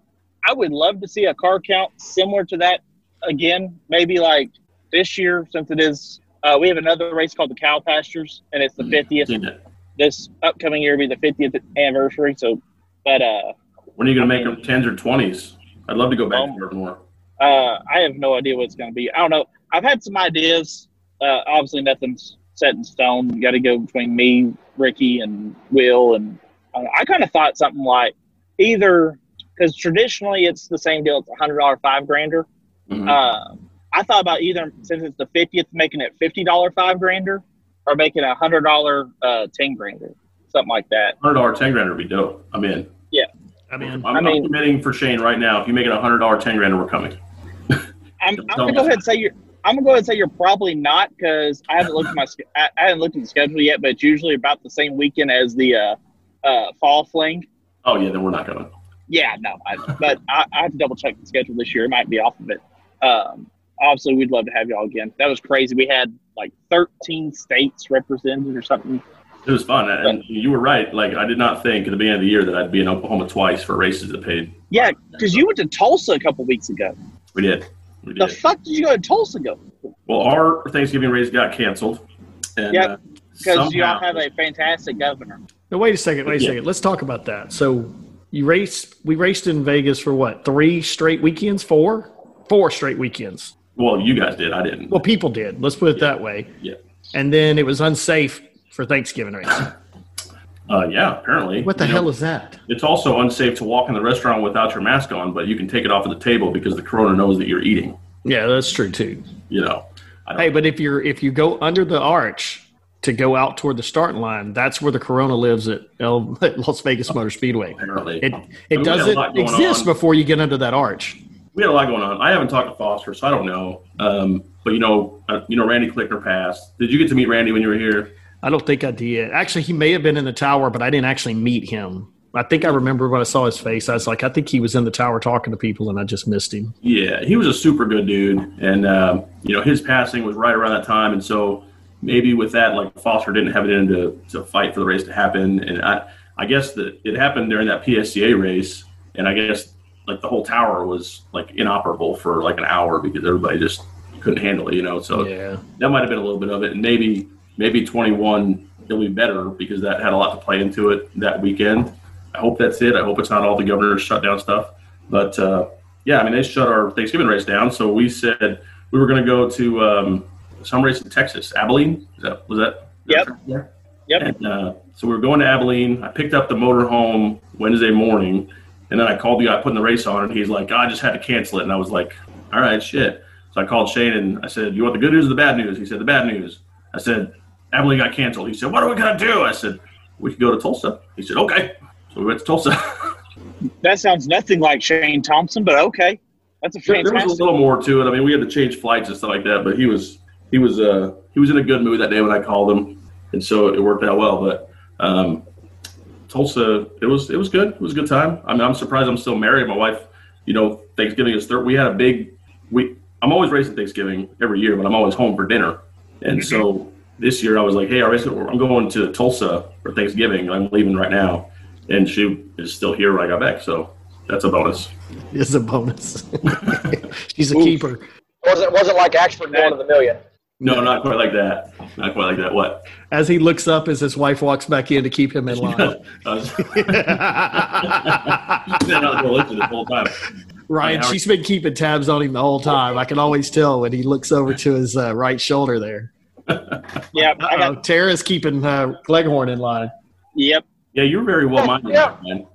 I would love to see a car count similar to that again. Maybe like this year, since it is, uh, we have another race called the Cow Pastures, and it's the Mm, 50th. This upcoming year will be the 50th anniversary. So, but uh, when are you going to make them tens or twenties? I'd love to go back Um, to Ardmore. uh, I have no idea what it's going to be. I don't know. I've had some ideas. Uh, obviously, nothing's set in stone. You got to go between me, Ricky, and Will. And uh, I kind of thought something like either because traditionally it's the same deal. It's a hundred dollar five grander. Mhm. Uh, I thought about either since it's the fiftieth, making it fifty dollar five grander, or making a hundred dollar uh, ten grander, something like that. Hundred dollar ten grander would be dope. I'm in. I mean, I'm, I mean- I'm committing for Shane right now. If you make it a hundred dollar ten grander, we're coming. I'm, I'm gonna go ahead and say you're. I'm gonna go ahead and say you're probably not because I haven't looked at my. I, I haven't looked at the schedule yet, but it's usually about the same weekend as the uh, uh, fall fling. Oh yeah, then we're not going. Yeah, no, I, but I, I have to double check the schedule this year. It might be off of it. Um, obviously, we'd love to have y'all again. That was crazy. We had like 13 states represented or something. It was fun, and you were right. Like I did not think at the beginning of the year that I'd be in Oklahoma twice for races that paid. Yeah, because you went to Tulsa a couple weeks ago. We did. We did. The fuck did you go to Tulsa go? Well, our Thanksgiving race got canceled. And, Yep, uh, Because y'all have a fantastic governor. no, wait a second. Wait a Yeah. second. Let's talk about that. So you race. We raced in Vegas for what? Three straight weekends? Four? Four straight weekends. Well, you guys did. I didn't. Well, people did. Let's put it that way. Yeah. And then it was unsafe for Thanksgiving race. Uh, yeah, apparently. What the You know, hell is that? It's also unsafe to walk in the restaurant without your mask on, but you can take it off of the table because the corona knows that you're eating. Yeah, that's true too. You know. Hey, but if you're if you go under the arch to go out toward the starting line, that's where the Corona lives at, El, at Las Vegas Motor Speedway. apparently. It it doesn't exist on. before you get under that arch. We had a lot going on. I haven't talked to Foster, so I don't know. Um, but you know, uh, you know, Randy Klickner passed. Did you get to meet Randy when you were here? I don't think I did. Actually, he may have been in the tower, but I didn't actually meet him. I think I remember when I saw his face. I was like, I think he was in the tower talking to people, and I just missed him. Yeah, he was a super good dude, and um, you know his passing was right around that time, and so maybe with that, like Foster didn't have it in to, to fight for the race to happen, and I I guess that it happened during that PSCA race, and I guess like the whole tower was like inoperable for like an hour because everybody just couldn't handle it, you know. So Yeah. that might have been a little bit of it, and maybe maybe 21 it'll be better because that had a lot to play into it that weekend. I hope that's it. I hope it's not all the governor's shutdown stuff, but uh, yeah, I mean they shut our Thanksgiving race down, so we said we were going to go to um, some race in Texas, Abilene. Is that was that? Yep. Yeah. Yep. And uh, so we were going to Abilene. I picked up the motor home Wednesday morning, and then I called the guy putting the race on, and he's like, "I just had to cancel it." And I was like, "All right, shit." So I called Shane and I said, "You want the good news or the bad news?" He said, "The bad news." I said, "Abilene got canceled." He said, "What are we gonna do?" I said, "We could go to Tulsa." He said, "Okay." So we went to Tulsa. That sounds nothing like Shane Thompson, but okay. That's a there, there was a little more to it. I mean, we had to change flights and stuff like that, but he was he was uh he was in a good mood that day when I called him, and so it worked out well. But um, Tulsa, it was it was good. It was a good time. I mean, I'm surprised I'm still married. My wife, you know, Thanksgiving is third. We had a big we. I'm always racing Thanksgiving every year, but I'm always home for dinner. And so this year I was like, hey, I race- I'm going to Tulsa for Thanksgiving. I'm leaving right now, and she is still here when I got back. So that's a bonus. It's a bonus. She's a Oof. keeper. wasn't wasn't like Axford going to the million. No, not quite like that. Not quite like that. What? As he looks up as his wife walks back in to keep him in line. I was- She's not gonna whole time. Ryan, she's been keeping tabs on him the whole time. I can always tell when he looks over to his uh, right shoulder there. Yeah, I Uh-oh, got, Tara's keeping uh, Leghorn in line. yep. Yeah, you're very well minded, Yeah. man.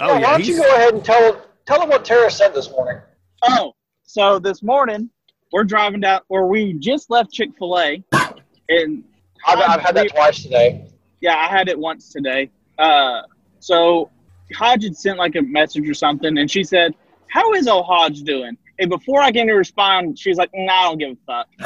Oh, why yeah. don't you go ahead and tell tell them what Tara said this morning? Oh, so this morning we're driving down, or we just left Chick Fil A, and I've, I've had that twice today. yeah, I had it once today. Uh, so Hodge had sent like a message or something, and she said, "How is old Hodge doing?" And before I can respond, she's like, "Nah, I don't give a fuck."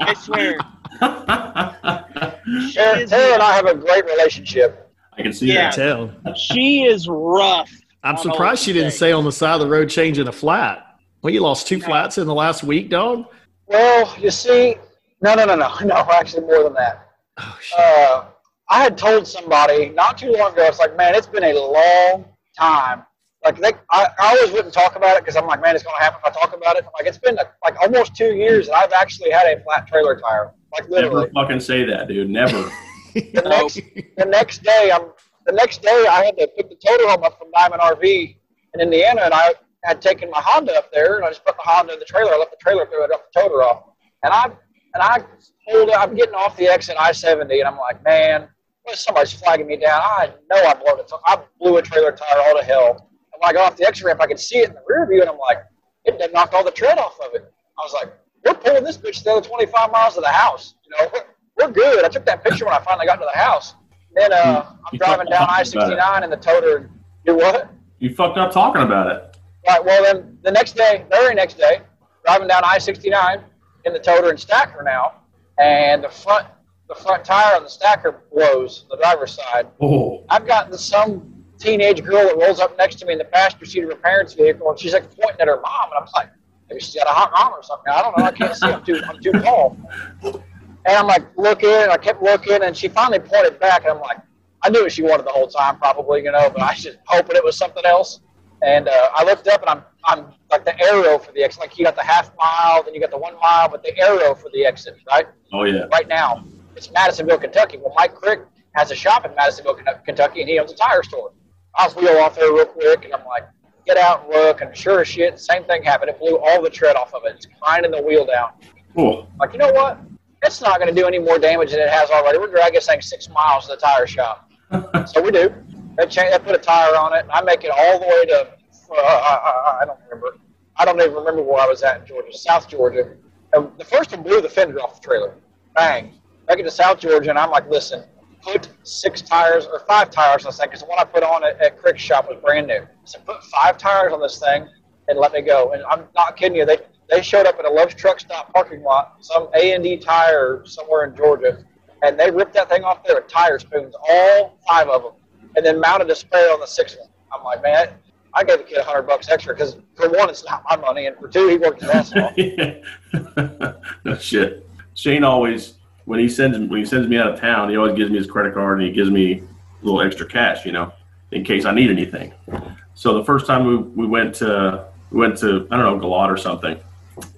I swear. She Tara, and I have a great relationship. I can see Yeah. that. tell. she is rough. I'm surprised she didn't say on the side of the road changing a flat. Well, you lost two flats in the last week, dog. Well, you see, no, no, no, no, no. Actually, more than that. Oh, shit. Uh, I had told somebody not too long ago. It's like, man, it's been a long time. Like they, I, I always wouldn't talk about it because I'm like, man, it's going to happen if I talk about it. I'm like, it's been like almost two years that I've actually had a flat trailer tire. Like literally. Never fucking say that, dude. Never. the next the next day I'm the next day I had to pick the toter home up from Diamond RV in Indiana and I had taken my Honda up there and I just put the Honda in the trailer. I left the trailer through it, dropped the toter off. And I and I pulled I'm getting off the exit I seventy and I'm like, man, somebody's flagging me down. I know I blew it. I blew a trailer tire all to hell. And when I got off the exit ramp I could see it in the rear view and I'm like, it knocked all the tread off of it. I was like, we're pulling this bitch the other 25 miles to the house. You know, we're, good. I took that picture when I finally got to the house. Then uh, I'm You driving down I-69 in the toter. Do what? You fucked up talking about it. Right. Well, then the next day, the very next day, driving down I-69 in the toter and stacker now, and the front the front tire on the stacker blows the driver's side. Oh, I've got this, some teenage girl that rolls up next to me in the passenger seat of her parents' vehicle, and she's like pointing at her mom, and I'm like, maybe she's got a hot mom or something. I don't know. I can't see. I'm too I'm too tall. And I'm like looking, and I kept looking, and she finally pointed back, and I'm like, I knew what she wanted the whole time, probably, you know, but I was just hoping it was something else. And uh, I looked up, and I'm I'm like the arrow for the exit. Like you got the half mile, then you got the one mile, but the arrow for the exit, right? oh yeah. right now. It's Madisonville, Kentucky. Well, Mike Crick has a shop in Madisonville, Kentucky, and he owns a tire store. I was wheel off there real quick, and I'm like, get out and look. And sure as shit, same thing happened. It blew all the tread off of it. It's grinding the wheel down. Cool. Like, you know what? It's not going to do any more damage than it has already. We're dragging this thing six miles to the tire shop. so we do. They, change, they put a tire on it, and I make it all the way to, uh, I, I, I don't remember. I don't even remember where I was at in Georgia, South Georgia. And the first one blew the fender off the trailer. Bang. I get to South Georgia, and I'm like, listen, put six tires or five tires on this thing, because the one I put on at, at Crick's shop was brand new. So put five tires on this thing and let me go. And I'm not kidding you. They they showed up at a Love's truck stop parking lot, some A and D tire somewhere in Georgia, and they ripped that thing off there with tire spoons, all five of them, and then mounted a spray on the sixth one. I'm like, man, I gave the kid a hundred bucks extra because for one, it's not my money, and for two, he worked his ass off. no shit. Shane always when he sends when he sends me out of town, he always gives me his credit card and he gives me a little extra cash, you know, in case I need anything. So the first time we, we went to we went to I don't know Galot or something,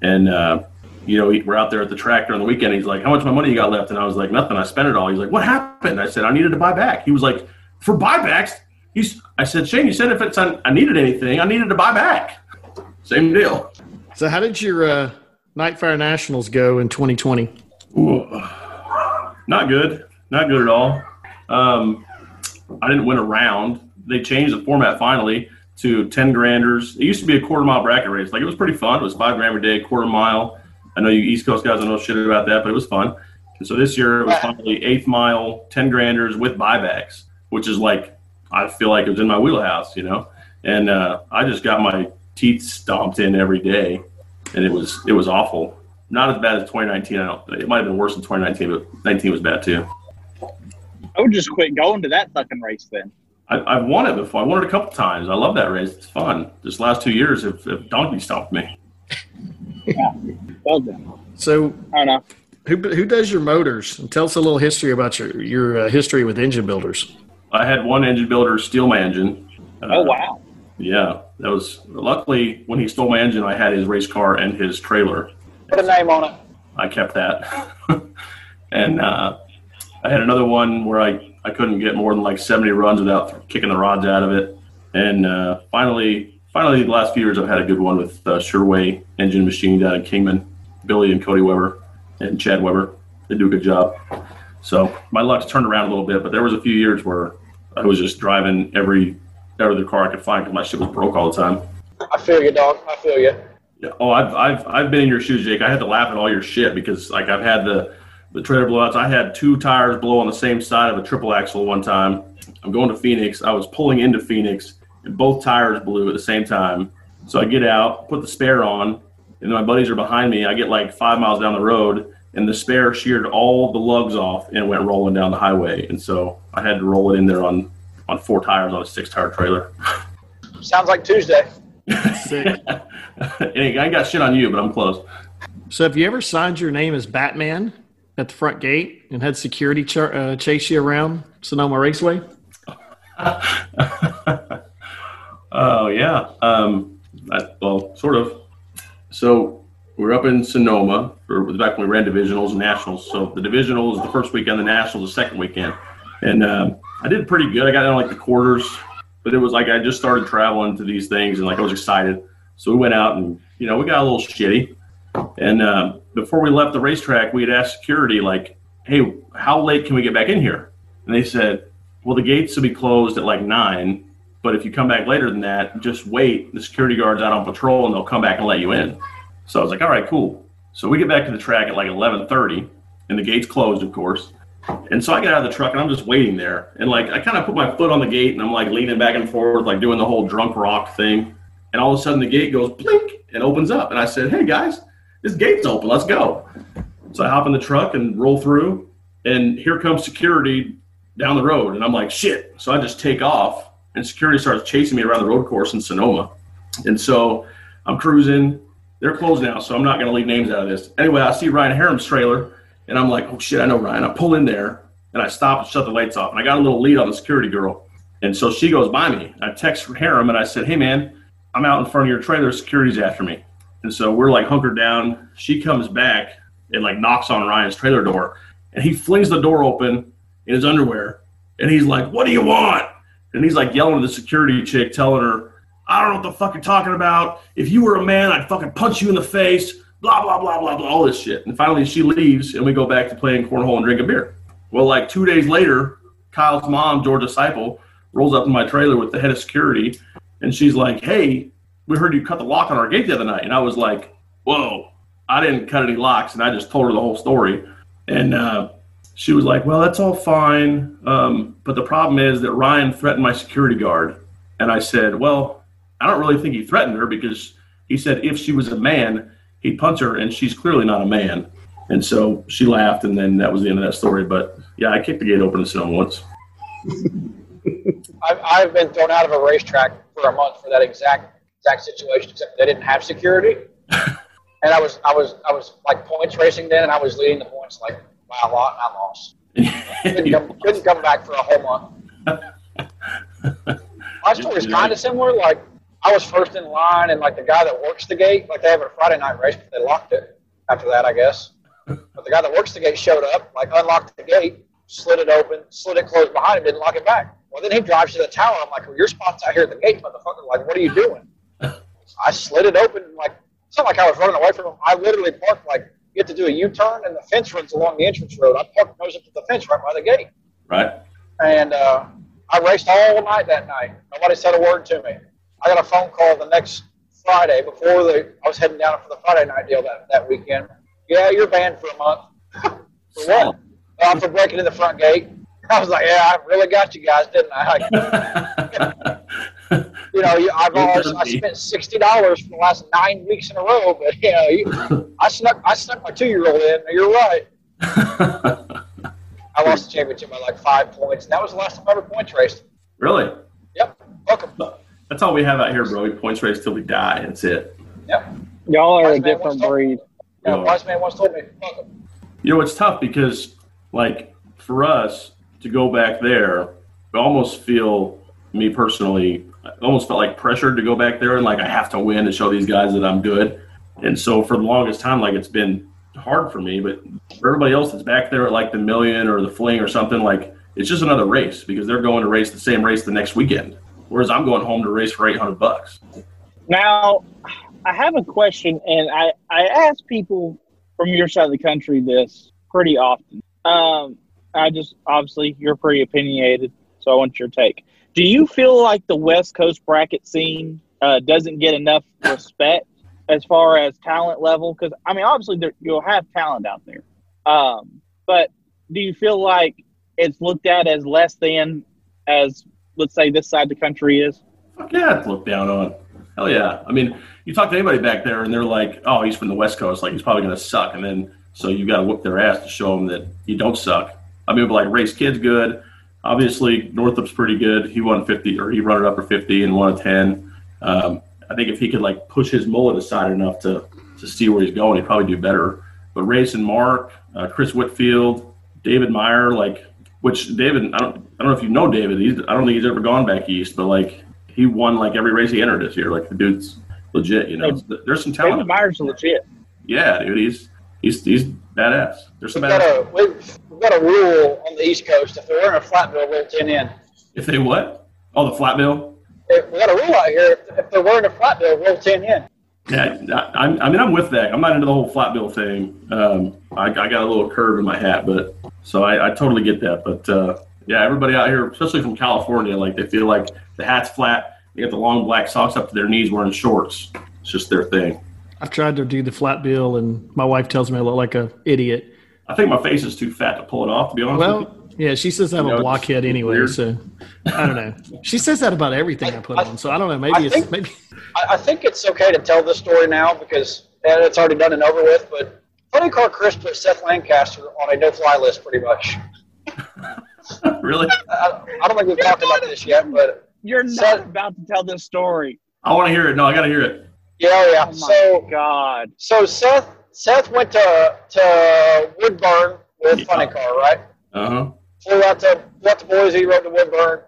and uh, you know we're out there at the track on the weekend. He's like, "How much of my money you got left?" And I was like, "Nothing. I spent it all." He's like, "What happened?" I said, "I needed to buy back." He was like, "For buybacks?" He's I said, "Shane, you said if it's I needed anything, I needed to buy back." Same deal. So, how did your uh, Nightfire Nationals go in 2020? Ooh, not good. Not good at all. Um, I didn't win a round. They changed the format finally to 10 granders. It used to be a quarter mile bracket race. Like it was pretty fun. It was five grand a day, quarter mile. I know you East Coast guys don't know shit about that, but it was fun. And so this year it was finally eighth mile, 10 granders with buybacks, which is like, I feel like it was in my wheelhouse, you know? And uh, I just got my teeth stomped in every day and it was, it was awful not as bad as 2019. I don't. It might have been worse than 2019, but 19 was bad too. I would just quit going to that fucking race then. I, have won it before. I won it a couple times. I love that race. It's fun. This last two years, if, if Donkey stopped me. yeah. Well done. So I don't know. Who, who does your motors? And tell us a little history about your your uh, history with engine builders. I had one engine builder steal my engine. Uh, oh wow! Yeah, that was luckily when he stole my engine. I had his race car and his trailer, Put a name on it. I kept that. and uh, I had another one where I, I couldn't get more than like 70 runs without kicking the rods out of it. And uh, finally, finally, the last few years, I've had a good one with uh, Sherway Engine Machine down in Kingman, Billy and Cody Weber and Chad Weber. They do a good job. So my luck's turned around a little bit, but there was a few years where I was just driving every every other car I could find because my shit was broke all the time. I feel you, dog. I feel you. Yeah. Oh, I've I've I've been in your shoes, Jake. I had to laugh at all your shit because like I've had the the trailer blowouts. I had two tires blow on the same side of a triple axle one time. I'm going to Phoenix. I was pulling into Phoenix, and both tires blew at the same time. So I get out, put the spare on, and my buddies are behind me. I get like five miles down the road, and the spare sheared all the lugs off and went rolling down the highway. And so I had to roll it in there on on four tires on a six tire trailer. Sounds like Tuesday. Sick. I ain't got shit on you, but I'm close. So, have you ever signed your name as Batman at the front gate and had security ch- uh, chase you around Sonoma Raceway? oh yeah. Um, I, well, sort of. So we're up in Sonoma for the back when we ran divisionals and nationals. So the divisional is the first weekend, the nationals the second weekend, and um, I did pretty good. I got in like the quarters but it was like I just started traveling to these things and like I was excited. So we went out and you know we got a little shitty. And uh, before we left the racetrack, we had asked security like, "Hey, how late can we get back in here?" And they said, "Well, the gates will be closed at like nine, but if you come back later than that, just wait. The security guard's out on patrol and they'll come back and let you in." So I was like, "All right, cool." So we get back to the track at like eleven thirty, and the gates closed, of course. And so I get out of the truck and I'm just waiting there. And like I kind of put my foot on the gate and I'm like leaning back and forth, like doing the whole drunk rock thing. And all of a sudden the gate goes blink and opens up. And I said, Hey guys, this gate's open. Let's go. So I hop in the truck and roll through. And here comes security down the road. And I'm like, shit. So I just take off and security starts chasing me around the road course in Sonoma. And so I'm cruising. They're closed now, so I'm not going to leave names out of this. Anyway, I see Ryan Harem's trailer and I'm like, oh shit, I know Ryan. I pull in there and I stop and shut the lights off. And I got a little lead on the security girl. And so she goes by me. I text Harem and I said, hey man, I'm out in front of your trailer. Security's after me. And so we're like hunkered down. She comes back and like knocks on Ryan's trailer door. And he flings the door open in his underwear. And he's like, what do you want? And he's like yelling at the security chick, telling her, I don't know what the fuck you're talking about. If you were a man, I'd fucking punch you in the face blah blah blah blah blah all this shit. And finally, she leaves, and we go back to playing cornhole and drinking beer. Well, like two days later, Kyle's mom, Georgia Disciple, rolls up in my trailer with the head of security, and she's like, "Hey, we heard you cut the lock on our gate the other night." And I was like, "Whoa, I didn't cut any locks," and I just told her the whole story. And uh, she was like, "Well, that's all fine, um, but the problem is that Ryan threatened my security guard." And I said, "Well, I don't really think he threatened her because he said if she was a man." he'd punch her, and she's clearly not a man. And so she laughed, and then that was the end of that story. But yeah, I kicked the gate open to on once. I've, I've been thrown out of a racetrack for a month for that exact exact situation, except they didn't have security. and I was I was I was like points racing then, and I was leading the points like by a lot, and I lost. couldn't, come, couldn't come back for a whole month. My story's kind of similar. Like I was first in line, and like the guy that works the gate, like they have a Friday night race, but they locked it after that, I guess. But the guy that works the gate showed up, like unlocked the gate, slid it open, slid it closed behind him, didn't lock it back. Well, then he drives to the tower. I'm like, well, your spot's out here at the gate, motherfucker. Like, what are you doing? I slid it open, and like, it's not like I was running away from him. I literally parked, like, you have to do a U turn, and the fence runs along the entrance road. I parked nose up to the fence right by the gate. Right. And uh, I raced all night that night. Nobody said a word to me. I got a phone call the next Friday before the I was heading down for the Friday night deal that, that weekend. Yeah, you're banned for a month. for what? Uh, for breaking in the front gate. I was like, yeah, I really got you guys, didn't I? you know, you- I've always, I spent sixty dollars for the last nine weeks in a row, but you know, you, I snuck I snuck my two year old in. You're right. I lost the championship by like five points, and that was the last time I ever points raced. really? Yep, welcome. That's all we have out here, bro. We points race till we die. That's it. Yep. Y'all are a Wise man different breed. Yeah, Yeah. wise man once told me. You know, it's tough because, like, for us to go back there, I almost feel, me personally, I almost felt like pressured to go back there and, like, I have to win and show these guys that I'm good. And so for the longest time, like, it's been hard for me. But for everybody else that's back there at, like, the million or the fling or something, like, it's just another race because they're going to race the same race the next weekend. Whereas I'm going home to race for 800 bucks. Now, I have a question, and I, I ask people from your side of the country this pretty often. Um, I just, obviously, you're pretty opinionated, so I want your take. Do you feel like the West Coast bracket scene uh, doesn't get enough respect as far as talent level? Because, I mean, obviously, there, you'll have talent out there. Um, but do you feel like it's looked at as less than as, let's say, this side of the country is? Fuck yeah, it's looked down on. Hell yeah. I mean, you talk to anybody back there and they're like, oh, he's from the West Coast. Like, he's probably going to suck. And then, so you got to whoop their ass to show them that you don't suck. I mean, but like, Race Kid's good. Obviously, Northup's pretty good. He won 50, or he run it up for 50 and won a 10. Um, I think if he could, like, push his mullet aside enough to, to see where he's going, he'd probably do better. But Race and Mark, uh, Chris Whitfield, David Meyer, like, which David, I don't, I don't know if you know David. He's, I don't think he's ever gone back east, but like he won like every race he entered this year. Like the dude's legit. You know, there's some talent. David talent. Myers legit. Yeah, dude, he's he's he's badass. There's some We've got badass. a we've, we've got a rule on the East Coast. If they're wearing a flat bill, we'll tin in. If they what? Oh, the flat bill. If- We got a rule out here. If, if they're wearing a flat bill, we'll tin in. Yeah, I, I mean, I'm with that. I'm not into the whole flat bill thing. Um, I, I got a little curve in my hat, but so I, I totally get that. But uh, yeah, everybody out here, especially from California, like they feel like the hat's flat. They got the long black socks up to their knees, wearing shorts. It's just their thing. I've tried to do the flat bill, and my wife tells me I look like a idiot. I think my face is too fat to pull it off. To be honest with you. Well, yeah, she says I have You know, a blockhead anyway, weird. so I don't know. She says that about everything I put on, so I don't know. Maybe I it's think- maybe I, I think it's okay to tell this story now because and it's already done and over with. But Funny Car Chris put Seth Lancaster on a no-fly list, pretty much. Really? I, I don't think we've talked about this yet, but You're not Seth- about to tell this story. I want to hear it. No, I got to hear it. yeah, yeah. Oh my so God. so Seth Seth went to to Woodburn with Yeah. Funny Car, right? Uh huh. flew out to flew out to Boise, rode to Woodburn,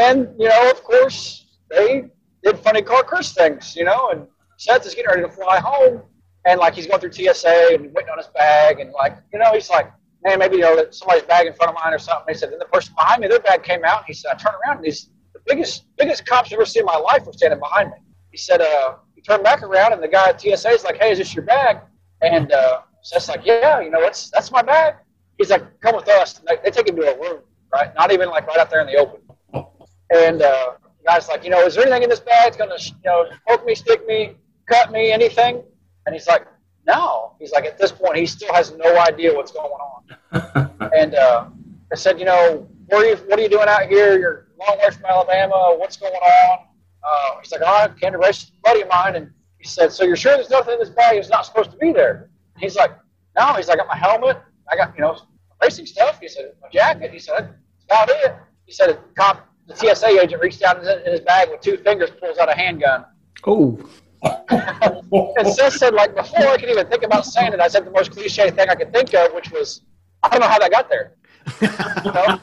and you know, of course, they did funny car curse things, you know. And Seth is getting ready to fly home, and like he's going through TSA and waiting on his bag, and like you know, he's like, man, maybe you know somebody's bag in front of mine or something. He said, then the person behind me, their bag came out, and he said, I turned around, and these the biggest biggest cops I've ever seen in my life were standing behind me. He said, uh, he turned back around, and the guy at TSA is like, hey, is this your bag? And uh, Seth's like, yeah, you know, it's that's my bag. He's like, come with us. And they, they take him to a room, right? Not even like right out there in the open. And uh, the guy's like, you know, is there anything in this bag that's gonna, you know, poke me, stick me, cut me, anything? And he's like, no. He's like, at this point, he still has no idea what's going on. And uh, I said, you know, where are you, what are you doing out here? You're a long way from Alabama. What's going on? Uh, he's like, oh, I came to race a buddy of mine. And He said, "So you're sure there's nothing in this bag that's not supposed to be there?" He's like, "No." He's like, "I got my helmet. I got you know racing stuff." He said, "My jacket." He said, "That's about it." He said, "A cop, the TSA agent reached down in his- in his bag with two fingers, pulls out a handgun." Oh, And Seth said, like, before I could even think about saying it, I said the most cliche thing I could think of, which was, I don't know how that got there. You know?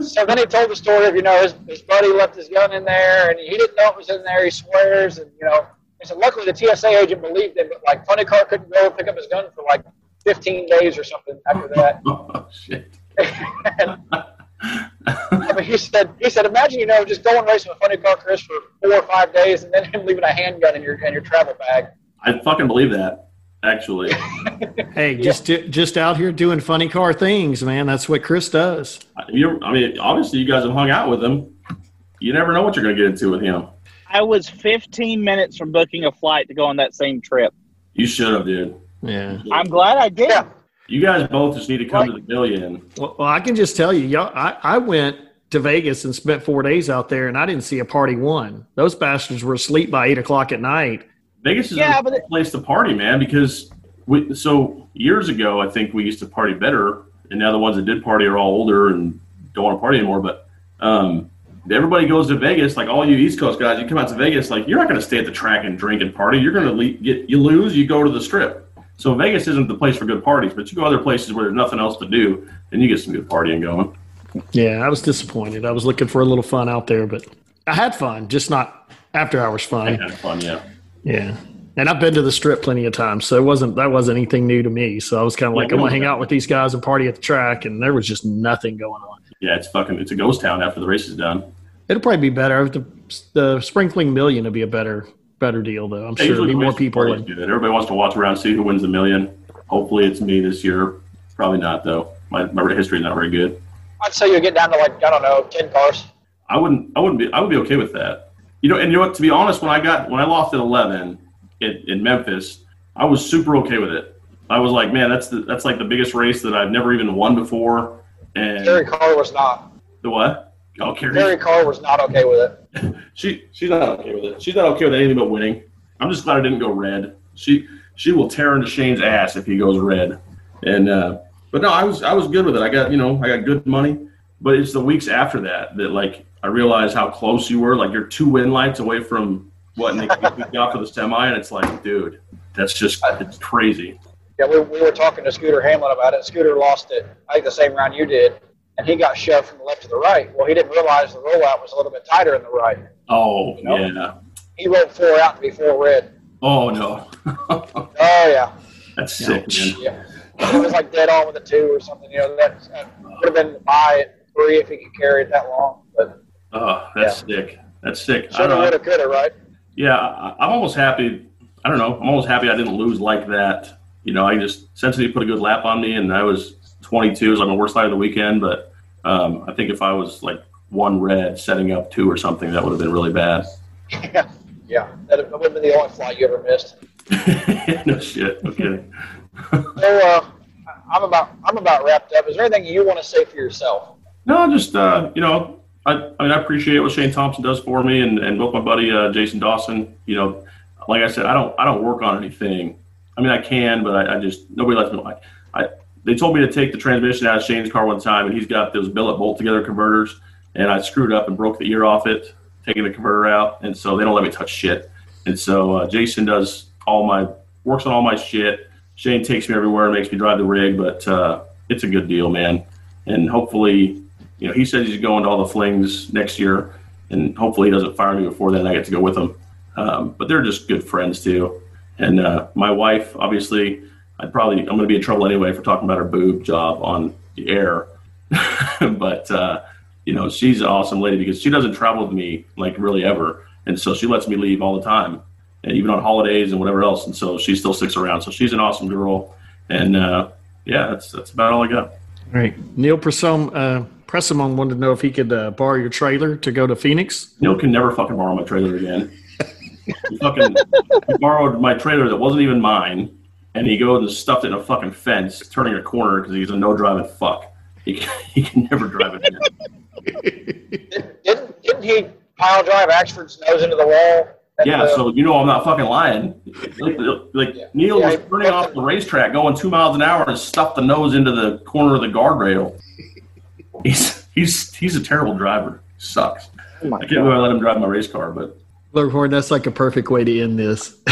So then he told the story of, you know, his, his buddy left his gun in there and he didn't know it was in there. He swears. And, you know, he said, luckily the TSA agent believed him, but like, funny car couldn't go pick up his gun for like 15 days or something after oh, that. oh, shit. and, I mean, he said, he said, imagine, you know, just going racing with funny car Chris for four or five days and then him leaving a handgun in your, in your travel bag. I fucking believe that. Actually, hey, just just out here doing funny car things, man. That's what Chris does. you I mean, obviously, you guys have hung out with him. You never know what you're going to get into with him. I was 15 minutes from booking a flight to go on that same trip. You should have, dude. Yeah. I'm glad I did. Yeah. You guys both just need to come to the million. Well, well, I can just tell you, y'all, I, I went to Vegas and spent four days out there, and I didn't see a party one. Those bastards were asleep by eight o'clock at night. Vegas is Yeah, a but it- place to party, man. Because we, so years ago, I think we used to party better, and now the ones that did party are all older and don't want to party anymore. But um, everybody goes to Vegas. Like all you East Coast guys, you come out to Vegas, like you're not going to stay at the track and drink and party. You're going to le- get you lose, you go to the strip. So Vegas isn't the place for good parties, but you go other places where there's nothing else to do, and you get some good partying going. Yeah, I was disappointed. I was looking for a little fun out there, but I had fun, just not after hours fun. I had fun, yeah. Yeah. And I've been to the strip plenty of times, so it wasn't that wasn't anything new to me. So I was kind of like, we I'm gonna hang out with these guys and party at the track, and there was just nothing going on. Yeah, it's fucking it's a ghost town after the race is done. It'll probably be better. The, the Spring Fling million would be a better better deal, though. I'm Yeah, sure there'll be more people. parties And, do that. Everybody wants to watch around, see who wins the million. Hopefully, it's me this year. Probably not though. My my history is not very good. I'd say you get down to like, I don't know, 10 cars. I wouldn't. I wouldn't be. I would be okay with that. You know, and you know what? To be honest, when I got when I lost at eleven in, in Memphis, I was super okay with it. I was like, man, that's the that's like the biggest race that I've never even won before. And Gary Carr was not. the what? Oh, Carrie. Gary Carr was not okay with it. She she's not okay with it. She's not okay with anything but winning. I'm just glad I didn't go red. She she will tear into Shane's ass if he goes red. And uh, but no, I was I was good with it. I got you know I got good money. But it's the weeks after that that like I realized how close you were. Like you're two win lights away from what Nick got for the semi, and it's like, dude, that's just it's crazy. Yeah, we, we were talking to Scooter Hamlin about it. Scooter lost it, I think the same round you did, and he got shoved from the left to the right. Well, he didn't realize the rollout was a little bit tighter in the right. Oh Nope. yeah. He rolled four out to be four red. Oh no. Oh, yeah. that's sick, man. Yeah. It was like dead on with a two or something. You know, that uh, would have been by at three if he could carry it that long. But Oh, that's sick. That's sick. Shoulda, know. would have, could have, right? Yeah, I, I'm almost happy. I don't know. I'm almost happy I didn't lose like that. You know, I just Cincinnati put a good lap on me, and I was 22. It was like my worst night of the weekend. But um, I think if I was like one red setting up two or something, that would have been really bad. yeah. Yeah. That would have been the only flight you ever missed. no shit. Okay. So uh, I'm about I'm about wrapped up. Is there anything you want to say for yourself? No, just uh, you know, I, I mean, I appreciate what Shane Thompson does for me, and, and both my buddy uh, Jason Dawson. You know, like I said, I don't I don't work on anything. I mean, I can, but I, I just nobody lets me. I, I they told me to take the transmission out of Shane's car one time, and he's got those billet bolt together converters, and I screwed up and broke the ear off it, taking the converter out, and so they don't let me touch shit. And so uh, Jason does all my works on all my shit. Shane takes me everywhere and makes me drive the rig, but uh, it's a good deal, man. And hopefully, you know, he says he's going to all the flings next year, and hopefully he doesn't fire me before then. I get to go with him. Um, but they're just good friends too. And uh, my wife, obviously, I'd probably I'm going to be in trouble anyway for talking about her boob job on the air. but uh, you know, she's an awesome lady because she doesn't travel with me like really ever, and so she lets me leave all the time, and even on holidays and whatever else. And so she still sticks around. So she's an awesome girl. And uh, yeah, that's that's about all I got. right. Neil Pressom, Pressimon wanted to know if he could uh, borrow your trailer to go to Phoenix. Neil can never fucking borrow my trailer again. he fucking he borrowed my trailer that wasn't even mine, and he goes and stuffed it in a fucking fence, turning a corner because he's a no driving fuck. He can, he can never drive it again. Didn't didn't he pile drive Axford's nose into the wall Yeah, uh, so you know I'm not fucking lying. Like, like Yeah. Neil was Yeah, turning off the racetrack, going two miles an hour, and stuffed the nose into the corner of the guardrail. He's he's he's a terrible driver. Sucks. Oh I can't believe I let him drive my race car, but Leghorn, that's like a perfect way to end this.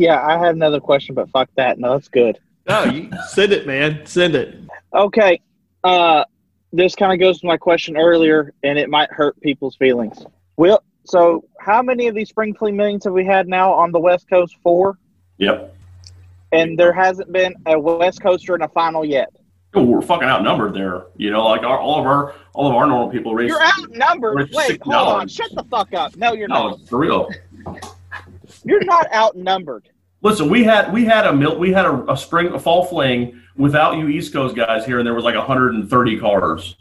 Yeah, I had another question, but fuck that. No, that's good. no, you send it, man. Send it. Okay. Uh, this kind of goes to my question earlier, and it might hurt people's feelings. Well, so how many of these spring clean millions have we had now on the West Coast? Four, yep. and there hasn't been a West Coaster in a final yet. We're fucking outnumbered there. You know, like our, all of our all of our normal people race. You're outnumbered. Wait, hold on. Shut the fuck up. No, you're No, not. for real. You're not outnumbered. Listen, we had we had a mil- we had a, a spring a fall fling without you East Coast guys here, and there was like 130 cars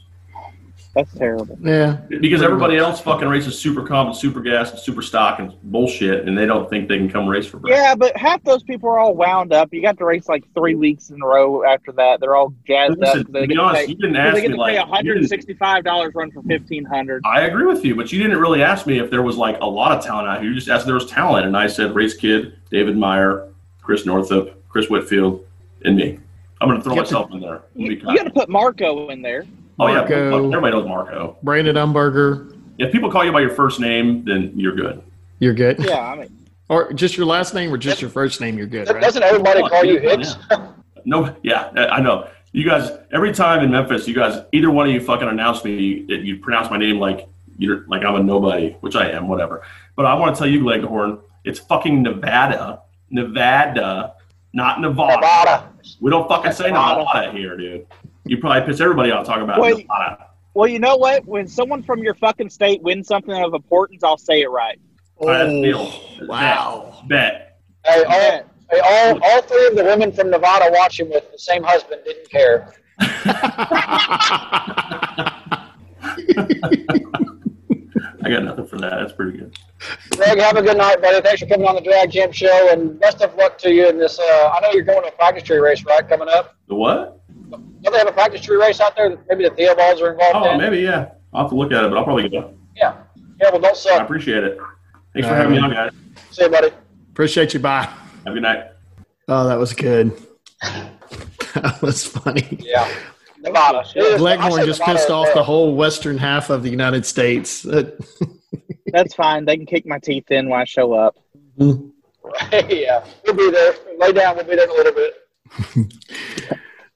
That's terrible. Yeah. because everybody else fucking races super comp and super gas and super stock and bullshit, and they don't think they can come race for. Brad. Yeah, but half those people are all wound up. You got to race like three weeks in a row after that. They're all jazzed Listen, up. 'cause They to get be to honest, pay, you didn't 'cause ask they get me to like pay you $165 run for 1500 I agree with you, but you didn't really ask me if there was like a lot of talent out here. You just asked if there was talent, and I said Race Kid, David Meyer, Chris Northup, Chris Whitfield, and me. I'm going to throw Get the- myself in there. You, Be you kind. got to put Marco in there. Oh yeah, everybody knows Marco. Brandon Umberger, If people call you by your first name, then you're good. you're good. Yeah, I mean, Or just your last name or just your first name, you're good, right? Doesn't everybody call you Hicks? No, yeah, I I know. You guys, every time in Memphis, you guys, either one of you fucking announce me, that you pronounce my name like you're like I'm a nobody, which I am, whatever. But I want to tell you, Leghorn, it's fucking Nevada, Nevada, not Nevada. Nevada. We don't fucking say Nevada. Nevada here, dude. You probably piss everybody off talking about Wait. Nevada. well, you know what? When someone from your fucking state wins something of importance, I'll say it right. All right, that's deal. Oh, wow. Bet. Hey, all, hey, all, all three of the women from Nevada watching with the same husband didn't care. I got nothing for that. That's pretty good. Greg, have a good night, buddy. Thanks for coming on the Drag Champ Show, and best of luck to you in this. Uh, I know you're going to a practice tree race, right, coming up? The what? Don't they have a practice tree race out there? Maybe the Theobalds are involved Oh, in? maybe yeah. I'll have to look at it, but I'll probably get go. Yeah. Yeah, well, don't suck. I appreciate it. Thanks for having me on, guys. See you, buddy. Appreciate you. Bye. Have a good night. Oh, that was good. that was funny. Yeah. Nevada. It is- I Leghorn just Nevada pissed off well. the whole western half of the United States. That's fine. They can kick my teeth in when I show up. Mm-hmm. yeah. We'll be there. Lay down. We'll be there in a little bit.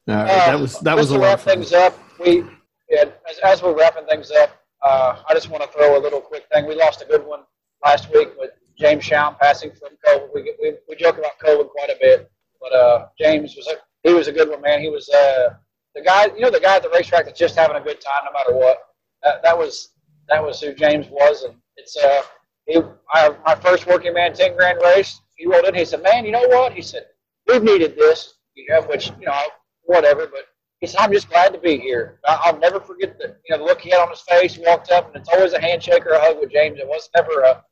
Right, Uh, that was that was a lot wrap things up. We yeah, as, as we're wrapping things up, uh, I just want to throw a little quick thing. We lost a good one last week with James Shaum passing from COVID. We, we we joke about COVID quite a bit, but uh, James was a, he was a good one, man. He was uh, the guy, you know, the guy at the racetrack that's just having a good time no matter what. That, that was that was who James was, and it's uh, he, I, my first working man ten grand race. He rolled in. He said, "Man, you know what?" He said, "We've needed this, you know, which you know, whatever." But he said, "I'm just glad to be here. I- I'll never forget the you know the look he had on his face. He walked up, and it's always a handshake or a hug with James. It was never a,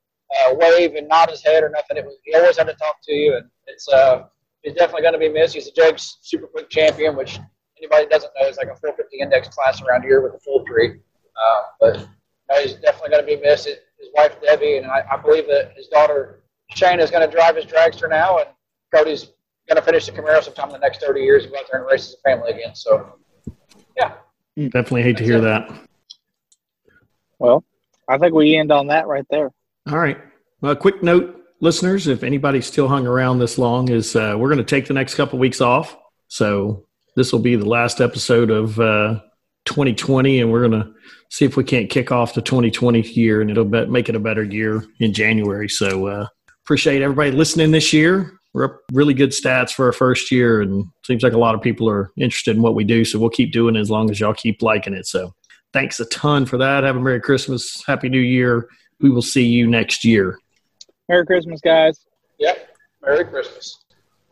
a wave and nod his head or nothing. It was he always had to talk to you, and it's uh, he's definitely going to be missed. He's a Jake's super quick champion, which anybody that doesn't know is like a 450 index class around here with a full tree. Uh, but uh, he's definitely going to be missed. His, his wife Debbie, and I, I believe that his daughter Shane is going to drive his dragster now, and Cody's going to finish the Camaro sometime in the next 30 years and go out there and race as a family again. So, yeah. Definitely hate to hear that. Well, I think we end on that right there. All right. Well, a quick note, listeners, if anybody's still hung around this long, is uh, we're going to take the next couple weeks off. So this will be the last episode of uh, 2020, and we're going to see if we can't kick off the 2020 year, and it'll be- make it a better year in January. So uh, appreciate everybody listening this year. We're up really good stats for our first year, and seems like a lot of people are interested in what we do. So we'll keep doing it as long as y'all keep liking it. So thanks a ton for that. Have a Merry Christmas, Happy New Year. We will see you next year. Merry Christmas, guys. Yep. Merry Christmas.